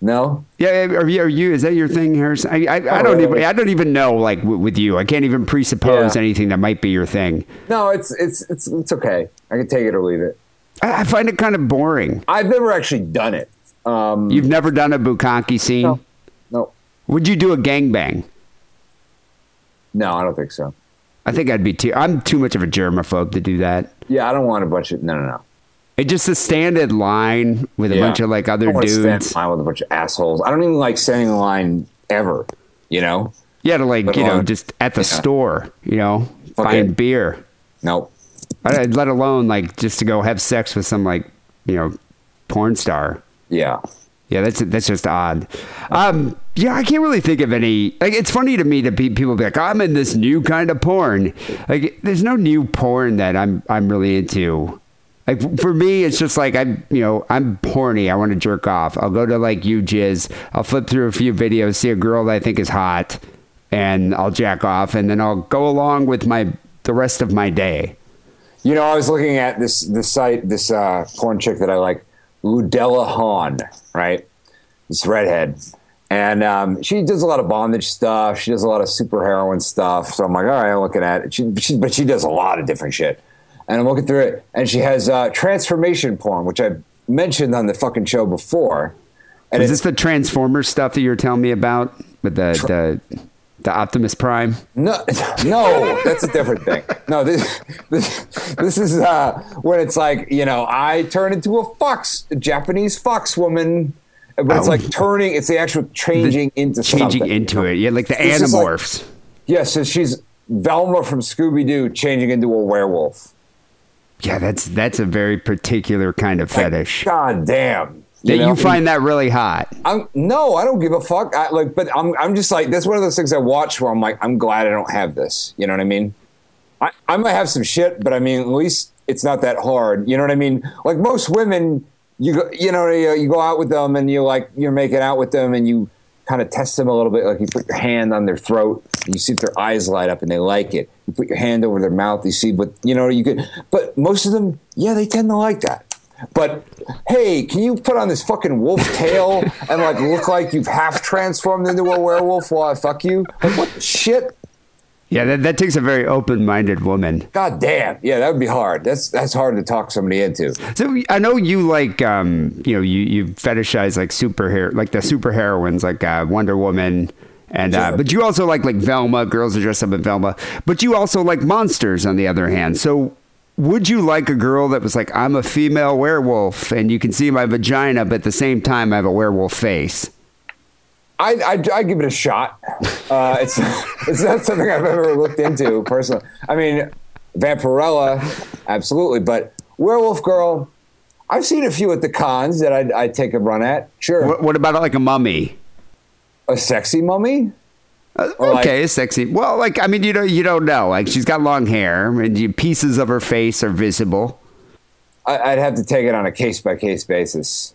No? Yeah, are you? Are you? Is that your thing, Harrison? I, I, I don't even. I don't even know. Like w- with you, I can't even presuppose Yeah. anything that might be your thing. No, it's it's it's it's okay. I can take it or leave it. I, I find it kind of boring. I've never actually done it. Um, You've never done a bukkake scene? No. no, Would you do a gangbang? no, I don't think so. I think I'd be too. I'm too much of a germaphobe to do that. Yeah, I don't want a bunch of no, no, no. It's just a standard line with a Yeah. bunch of like I other don't wanna stand dudes. line with a bunch of assholes. I don't even like standing in line ever. You know? Yeah, to like you know just at the Yeah. store, you know, Fuck buying beer. Nope. I- uh, Let alone like just to go have sex with some like you know porn star. Yeah. Yeah, that's that's just odd. Um, yeah, I can't really think of any. Like, it's funny to me that pe- people be like, "I'm in this new kind of porn." Like, there's no new porn that I'm I'm really into. Like for me, it's just like I'm you know I'm horny. I want to jerk off. I'll go to like you jizz. I'll flip through a few videos, see a girl that I think is hot, and I'll jack off, and then I'll go along with my the rest of my day. You know, I was looking at this this site, this uh, porn chick that I like, Ludella Hahn, right? This redhead. And um, she does a lot of bondage stuff. She does a lot of super heroine stuff. So I'm like, all right, I'm looking at it. She, she, but she does a lot of different shit. And I'm looking through it. And she has uh, transformation porn, which I mentioned on the fucking show before. And is this the Transformers stuff that you were telling me about with the the, the Optimus Prime? No, [laughs] no, that's a different thing. No, this this, this is uh, when it's like you know I turn into a fox, a Japanese fox woman, but it's Oh. like turning. It's the actual changing into changing into it. Yeah, like the is like- Animorphs. Yeah, so she's Velma from Scooby Doo changing into a werewolf. yeah, that's that's a very particular kind of fetish. God damn. That know? you find that really hot. I'm no, I don't give a fuck. I, like, but I'm I'm just like that's one of those things I watch where I'm like I'm glad I don't have this. You know what I mean? I I might have some shit, but I mean at least it's not that hard. You know what I mean? Like most women, you go, you know you, you go out with them and you like you're making out with them and you kind of test them a little bit. Like you put your hand on their throat, and you see if their eyes light up and they like it. You put your hand over their mouth, you see what you know you could. But most of them, yeah, they tend to like that. But hey, can you put on this fucking wolf tail and like look like you've half transformed into a werewolf while I fuck you? Like what shit? Yeah, that, that takes a very open-minded woman. God damn. Yeah, that would be hard. That's that's hard to talk somebody into. So I know you like, um, you know, you you fetishize like superhero, like the super heroines, like uh, Wonder Woman, and uh, but you also like like Velma. Girls are dressed up in Velma, but you also like monsters. On the other hand, so would you like a girl that was like, I'm a female werewolf, and you can see my vagina, but at the same time, I have a werewolf face? I I I give it a shot. Uh, it's [laughs] it's not something I've ever looked into personally. I mean, Vampirella, absolutely, but Werewolf Girl. I've seen a few at the cons that I'd, I'd take a run at. Sure, What, what about like a mummy? a sexy mummy. Uh, Or like- okay, sexy. Well, like I mean, you don't you don't know. Like she's got long hair, and you, pieces of her face are visible. I, I'd have to take it on a case by case basis.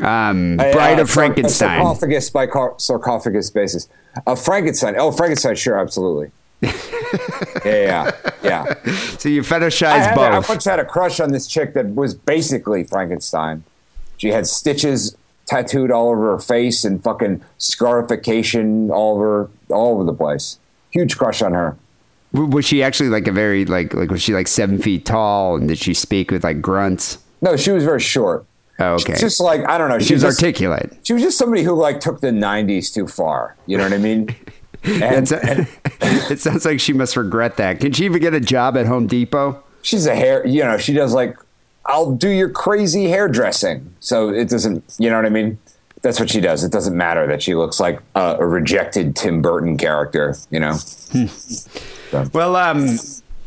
Um, Uh, Bride uh, of Frankenstein. Sarcophagus by car- sarcophagus basis. Uh, Frankenstein. Oh, Frankenstein. Sure, absolutely. [laughs] yeah, yeah, yeah. So you fetishize I, had, I once had a crush on this chick that was basically Frankenstein. She had stitches tattooed all over her face and fucking scarification all over all over the place. Huge crush on her. Was she actually like a very like like was she like seven feet tall and did she speak with like grunts? No, she was very short. Oh, okay. She's just like I don't know. she was just, articulate. She was just somebody who like took the '90s too far. You know what I mean? [laughs] And, That's- [laughs] it sounds like she must regret that. Can she even get a job at Home Depot? she's a hair. You know, she does like I'll do your crazy hairdressing. So it doesn't. You know what I mean? That's what she does. It doesn't matter that she looks like a, a rejected Tim Burton character. You know. Well, um,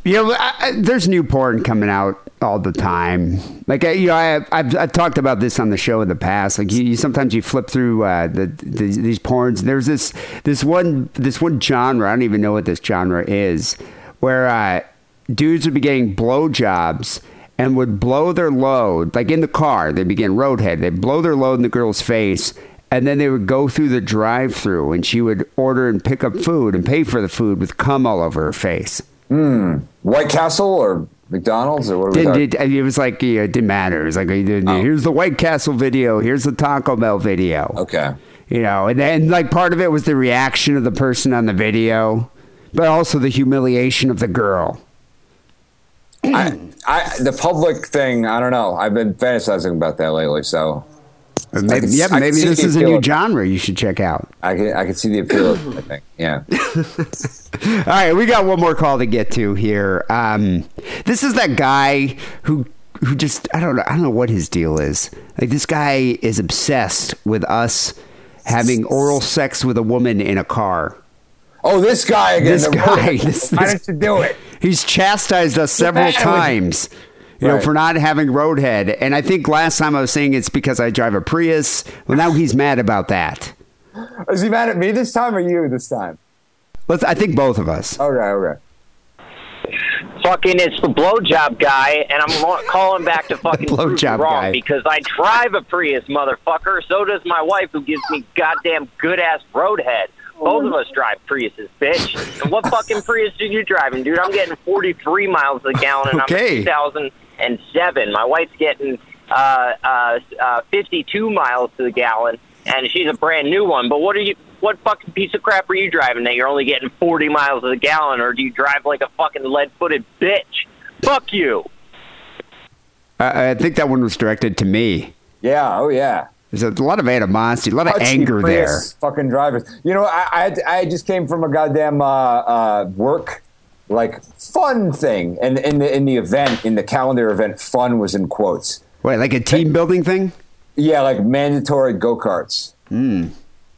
you know, I, I, there's new porn coming out all the time. Like, I, you know, I, I've, I've talked about this on the show in the past. Like, you, you sometimes you flip through uh, the, the these porns. There's this this one this one genre. I don't even know what this genre is, where uh, dudes would be getting blowjobs and would blow their load, like in the car. They'd be getting roadhead. They'd blow their load in the girl's face. And then they would go through the drive-through, and she would order and pick up food and pay for the food with cum all over her face. White Castle or McDonald's or what? Did, did, it was like yeah, it didn't matter. It was like uh, Oh. here's the White Castle video, here's the Taco Bell video. Okay. You know, and then like part of it was the reaction of the person on the video, but also the humiliation of the girl. I, I, the public thing, I don't know. I've been fantasizing about that lately. So Maybe, can- yeah, maybe this is a new genre you should check out. I can I can see the appeal. I think. Yeah. [laughs] All right, we got one more call to get to here. Um, this is that guy who who just I don't know I don't know what his deal is. Like this guy is obsessed with us having oral sex with a woman in a car. Oh, this guy again. This guy, [laughs] this- Why this- don't you do it? He's chastised us several mad times. You know, for not having roadhead. And I think last time I was saying it's because I drive a Prius. Well, now he's mad about that. Is he mad at me this time or you this time? Let's. I think both of us. Okay, okay. fucking it's the blowjob guy, and I'm calling back to [laughs] fucking prove you Blowjob wrong guy. because I drive a Prius, motherfucker. So does my wife, who gives me goddamn good ass roadhead. Both of us drive Priuses, bitch. And what fucking Prius are you driving, dude? I'm getting 43 miles a gallon, and Okay. I'm in 2007. My wife's getting uh, uh, uh, 52 miles to the gallon, and she's a brand new one. But what are you? What fucking piece of crap are you driving that you're only getting 40 miles to the gallon, or do you drive like a fucking lead-footed bitch? Fuck you. I, I think that one was directed to me. Yeah. Oh yeah. There's a lot of animosity, a lot of Touchy anger there. Fucking drivers. You know, I, I I just came from a goddamn uh, uh, work like fun thing, and in the in the event in the calendar event, fun was in quotes. Wait, like a team building thing? Yeah, like mandatory go karts. Hmm.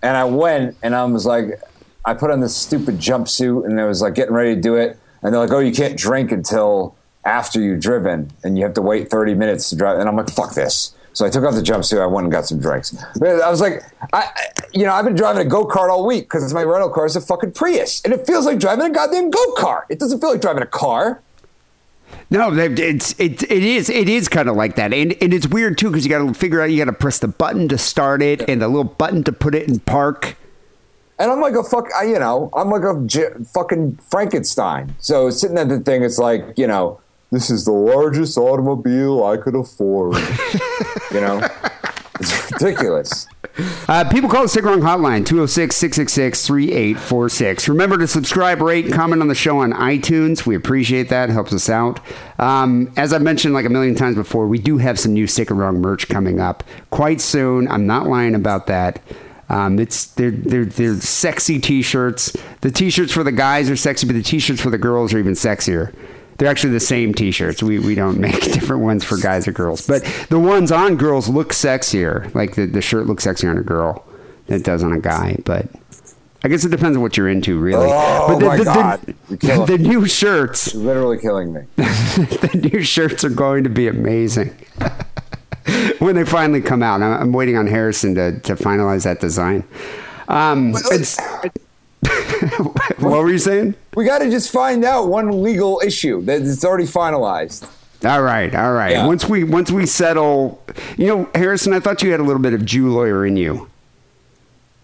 And I went, and I was like, I put on this stupid jumpsuit, and I was like getting ready to do it, and they're like, "Oh, you can't drink until after you've driven, and you have to wait 30 minutes to drive." And I'm like, "Fuck this." So I took off the jumpsuit. I went and got some drinks. But I was like, I, you know, I've been driving a go kart all week because my rental car is a fucking Prius, and it feels like driving a goddamn go kart. It doesn't feel like driving a car. No, it's it it is it is kind of like that, and and it's weird too because you got to figure out you got to press the button to start it and the little button to put it in park. And I'm like a fuck, I, you know, I'm like a j- fucking Frankenstein. So sitting at the thing, it's like, you know, this is the largest automobile I could afford. [laughs] you know, it's ridiculous. Uh, people call the Sick Wrong Hotline, 206 666 3846. Remember to subscribe, rate, comment on the show on iTunes. We appreciate that. Helps us out. Um, as I mentioned like a million times before, we do have some new Sick and Wrong merch coming up quite soon. I'm not lying about that. Um, it's they're, they're they're sexy t-shirts. The t-shirts for the guys are sexy, but the t-shirts for the girls are even sexier. They're actually the same t-shirts. We we don't [laughs] make different ones for guys or girls, but the ones on girls look sexier. Like the, the shirt looks sexier on a girl than it does on a guy. But I guess it depends on what you're into, really. Oh, but the, my the, God. The, the new shirts, You're literally killing me. [laughs] the new shirts are going to be amazing [laughs] when they finally come out. I'm, I'm waiting on Harrison to, to finalize that design. Um, it's, what were you saying? We got to just find out one legal issue that it's already finalized. All right, all right. Yeah. Once we once we settle, you know, Harrison, I thought you had a little bit of Jew lawyer in you.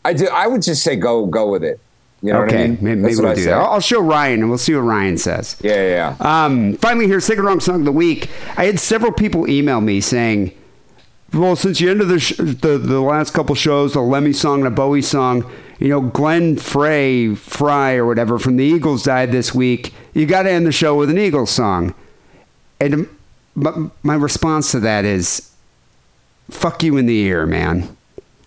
I do. I would just say go go with it. You know okay, what I mean? maybe, maybe we'll do say. that. I'll, show Ryan, and we'll see what Ryan says. Yeah, yeah, yeah. Um, finally, here, sick and wrong song of the week. I had several people email me saying, "Well, since you ended the sh- the the last couple shows, the Lemmy song and a Bowie song, you know, Glenn Frey Fry or whatever from the Eagles died this week. You got to end the show with an Eagles song." And my, response to that is, "Fuck you in the ear, man."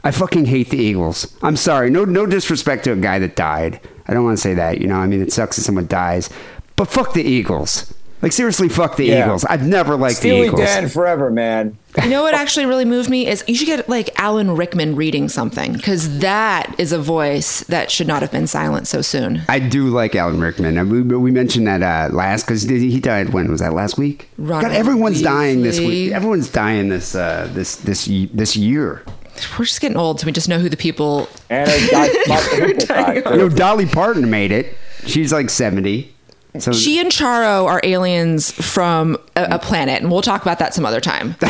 I fucking hate the Eagles. I'm sorry. No, no disrespect to a guy that died. I don't want to say that. You know, I mean, it sucks that someone dies, but fuck the Eagles. Like seriously, fuck the Yeah. Eagles. I've never liked Steely the Eagles. Dan forever, man. You know what actually really moved me is you should get like Alan Rickman reading something because that is a voice that should not have been silent so soon. I do like Alan Rickman. And We, we mentioned that uh, last because he died. When was that? Last week. Ronald God, everyone's dying this week. Everyone's dying this uh, this this this year. We're just getting old, so we just know who the people. And I got [laughs] Mark the You know, Dolly Parton made it. She's like seventy. So She and Charo are aliens from a, a planet, and we'll talk about that some other time. [laughs]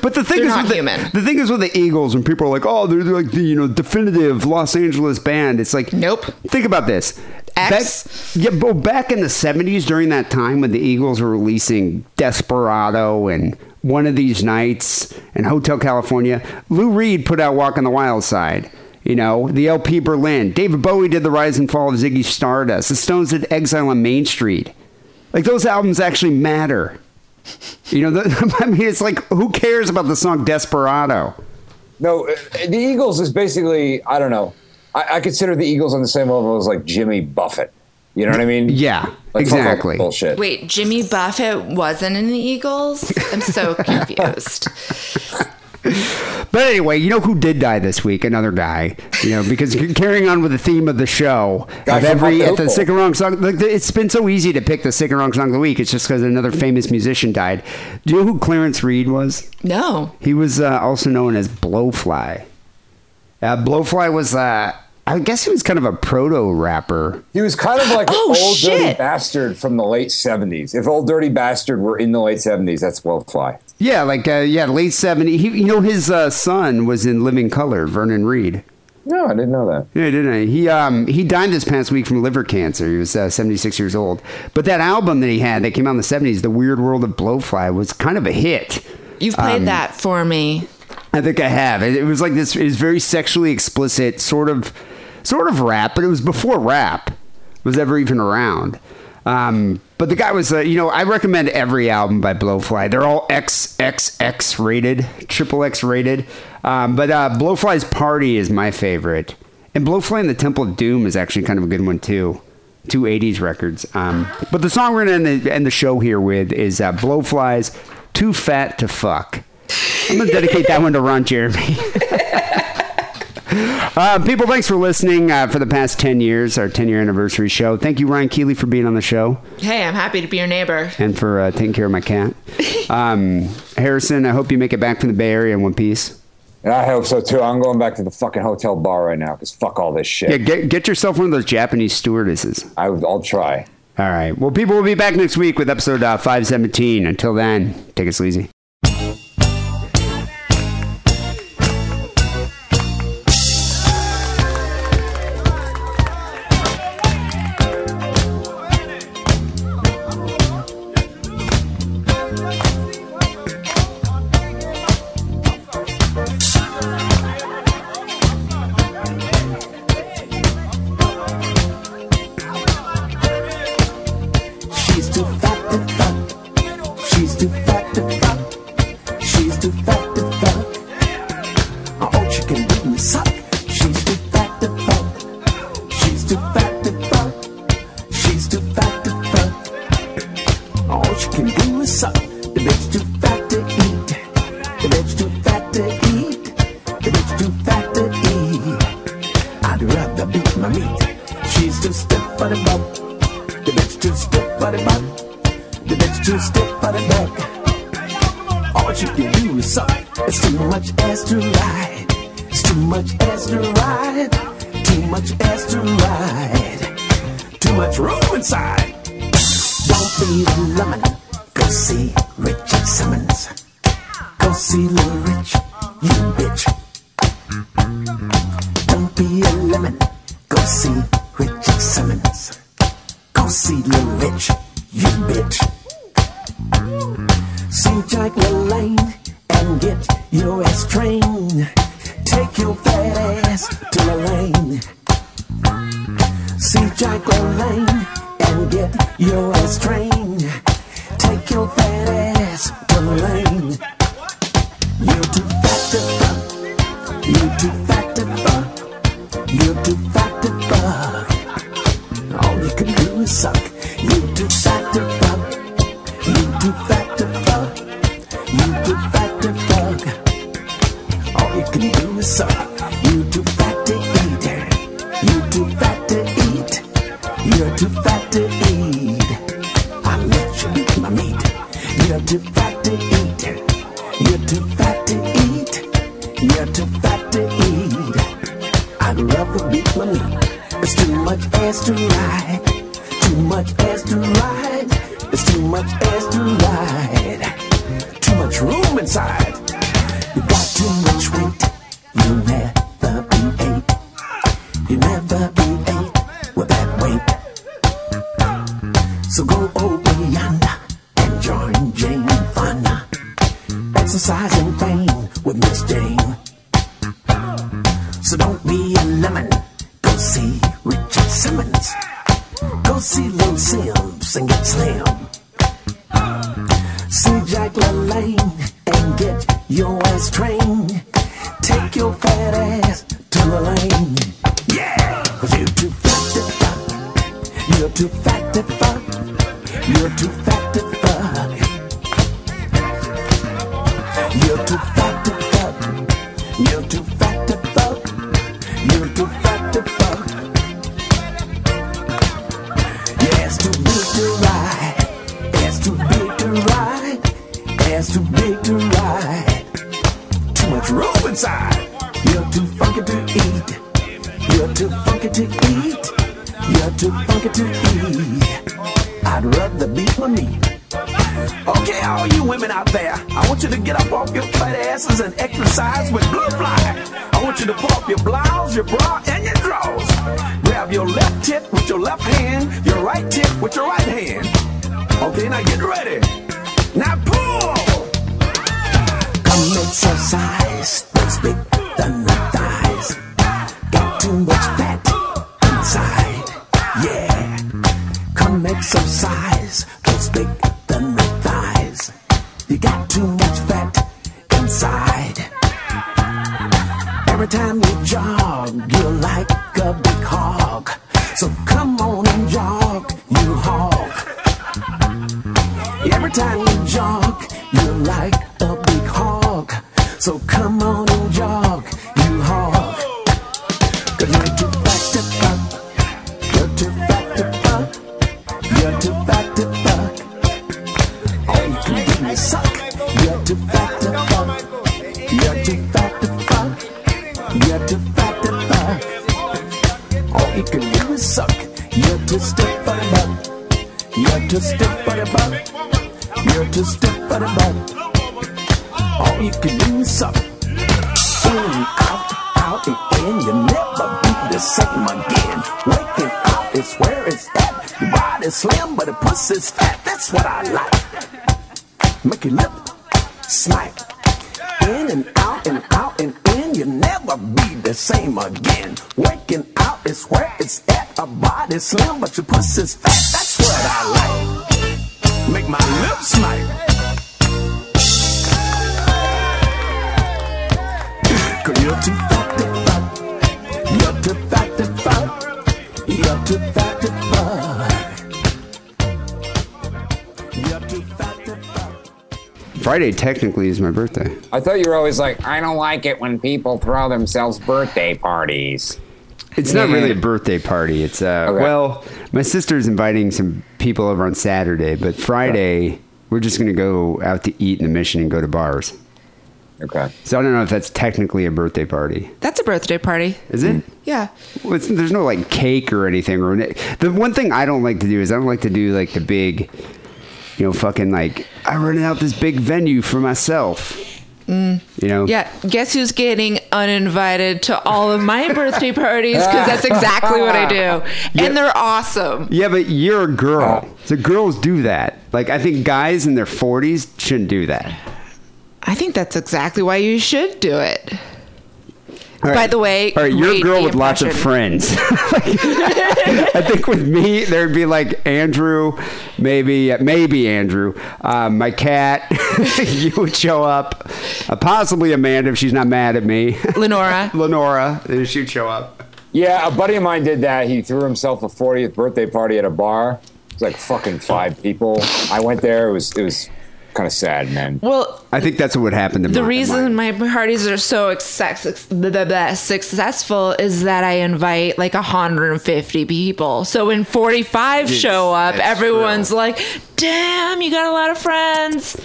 But the thing They're is, not with the, human. the thing is with the Eagles, when people are like, "Oh, they're, they're like the you know definitive Los Angeles band," it's like, Nope. Think about this. X. Back, yeah, but back in the '70s, during that time when the Eagles were releasing Desperado and One of These Nights and Hotel California, Lou Reed put out Walk on the Wild Side. You know, the LP Berlin. David Bowie did The Rise and Fall of Ziggy Stardust. The Stones did Exile on Main Street. Like those albums actually matter. You know, the, [laughs] I mean, it's like who cares about the song Desperado? No, uh, the Eagles is basically I don't know. I, I consider the Eagles on the same level as like Jimmy Buffett. You know what I mean? Yeah, Like, fuck all that exactly. Bullshit. Wait, Jimmy Buffett wasn't in the Eagles? I'm so [laughs] confused. But anyway, you know who did die this week? Another guy. You know, because carrying on with the theme of the show, Guy of every at the Opal. sick and wrong song. Like, it's been so easy to pick the sick and wrong song of the week. It's just because another famous musician died. Do you know who Clarence Reid was? No. He was uh, also known as Blowfly. Uh, Blowfly was, uh, I guess, he was kind of a proto rapper. He was kind of like [gasps] Oh, an old dirty bastard from the late seventies. If old dirty bastard were in the late seventies, that's Blowfly. Yeah, like uh, yeah, late '70s. You know, his uh, son was in Living Colour, Vernon Reid. No, I didn't know that. Yeah, didn't I? He um he died this past week from liver cancer. He was uh, 76 years old. But that album that he had that came out in the 70s, The Weird World of Blowfly, was kind of a hit. You've played Um, that for me. I think I have. It, it was like this. It was very sexually explicit, sort of, sort of rap, but it was before rap was ever even around. Um, but the guy was, uh, you know, I recommend every album by Blowfly. They're all XXX rated, triple X rated. Um, but uh, Blowfly's Party is my favorite, and Blowfly and the Temple of Doom is actually kind of a good one too. Two 80s records. Um, but the song we're going to end the show here with is uh, Blowfly's Too Fat to Fuck. I'm going to dedicate that one to Ron Jeremy. [laughs] uh, people, thanks for listening uh, for the past 10 years, our 10 year anniversary show. Thank you, Ryan Keely, for being on the show Hey, I'm happy to be your neighbor. and for uh, taking care of my cat. [laughs] Um, Harrison, I hope you make it back from the Bay Area in one piece. And I hope so too. I'm going back to the fucking hotel bar right now because fuck all this shit. Yeah, get, get yourself one of those Japanese stewardesses. I, I'll try. All right. Well, people will be back next week with episode uh, 517. Until then, take it sleazy. Friday technically is my birthday. I thought you were always like, I don't like it when people throw themselves birthday parties. It's not really a birthday party. It's uh Okay. well, my sister's inviting some people over on Saturday, but Friday we're just gonna go out to eat in the mission and go to bars. Okay. So I don't know if that's technically a birthday party. That's a birthday party. Is it? Yeah. Well, it's, there's no like cake or anything. Or the one thing I don't like to do is I don't like to do like the big, you know, fucking like I rented out this big venue for myself. Mm. You know. Yeah, guess who's getting uninvited to all of my birthday parties? Because that's exactly what I do. [laughs] And they're awesome. Yeah, but you're a girl. So girls do that. Like I think guys in their 40s shouldn't do that. I think that's exactly why you should do it. All By the way, all right, you're a girl the with lots of impression. friends. [laughs] I think with me, there'd be like Andrew, maybe maybe Andrew, uh, my cat. [laughs] you would show up, uh, possibly Amanda if she's not mad at me. [laughs] Lenora. Lenora, she'd show up. Yeah, a buddy of mine did that. He threw himself a 40th birthday party at a bar. It was like fucking five people. I went there. It was it was kind of sad, man. Well, I think that's what would happen to me. the mine. reason my parties are so success- blah, blah, blah, successful is that I invite like 150 people. So when 45 Yes, show up, that's everyone's like, damn, you got a lot of friends.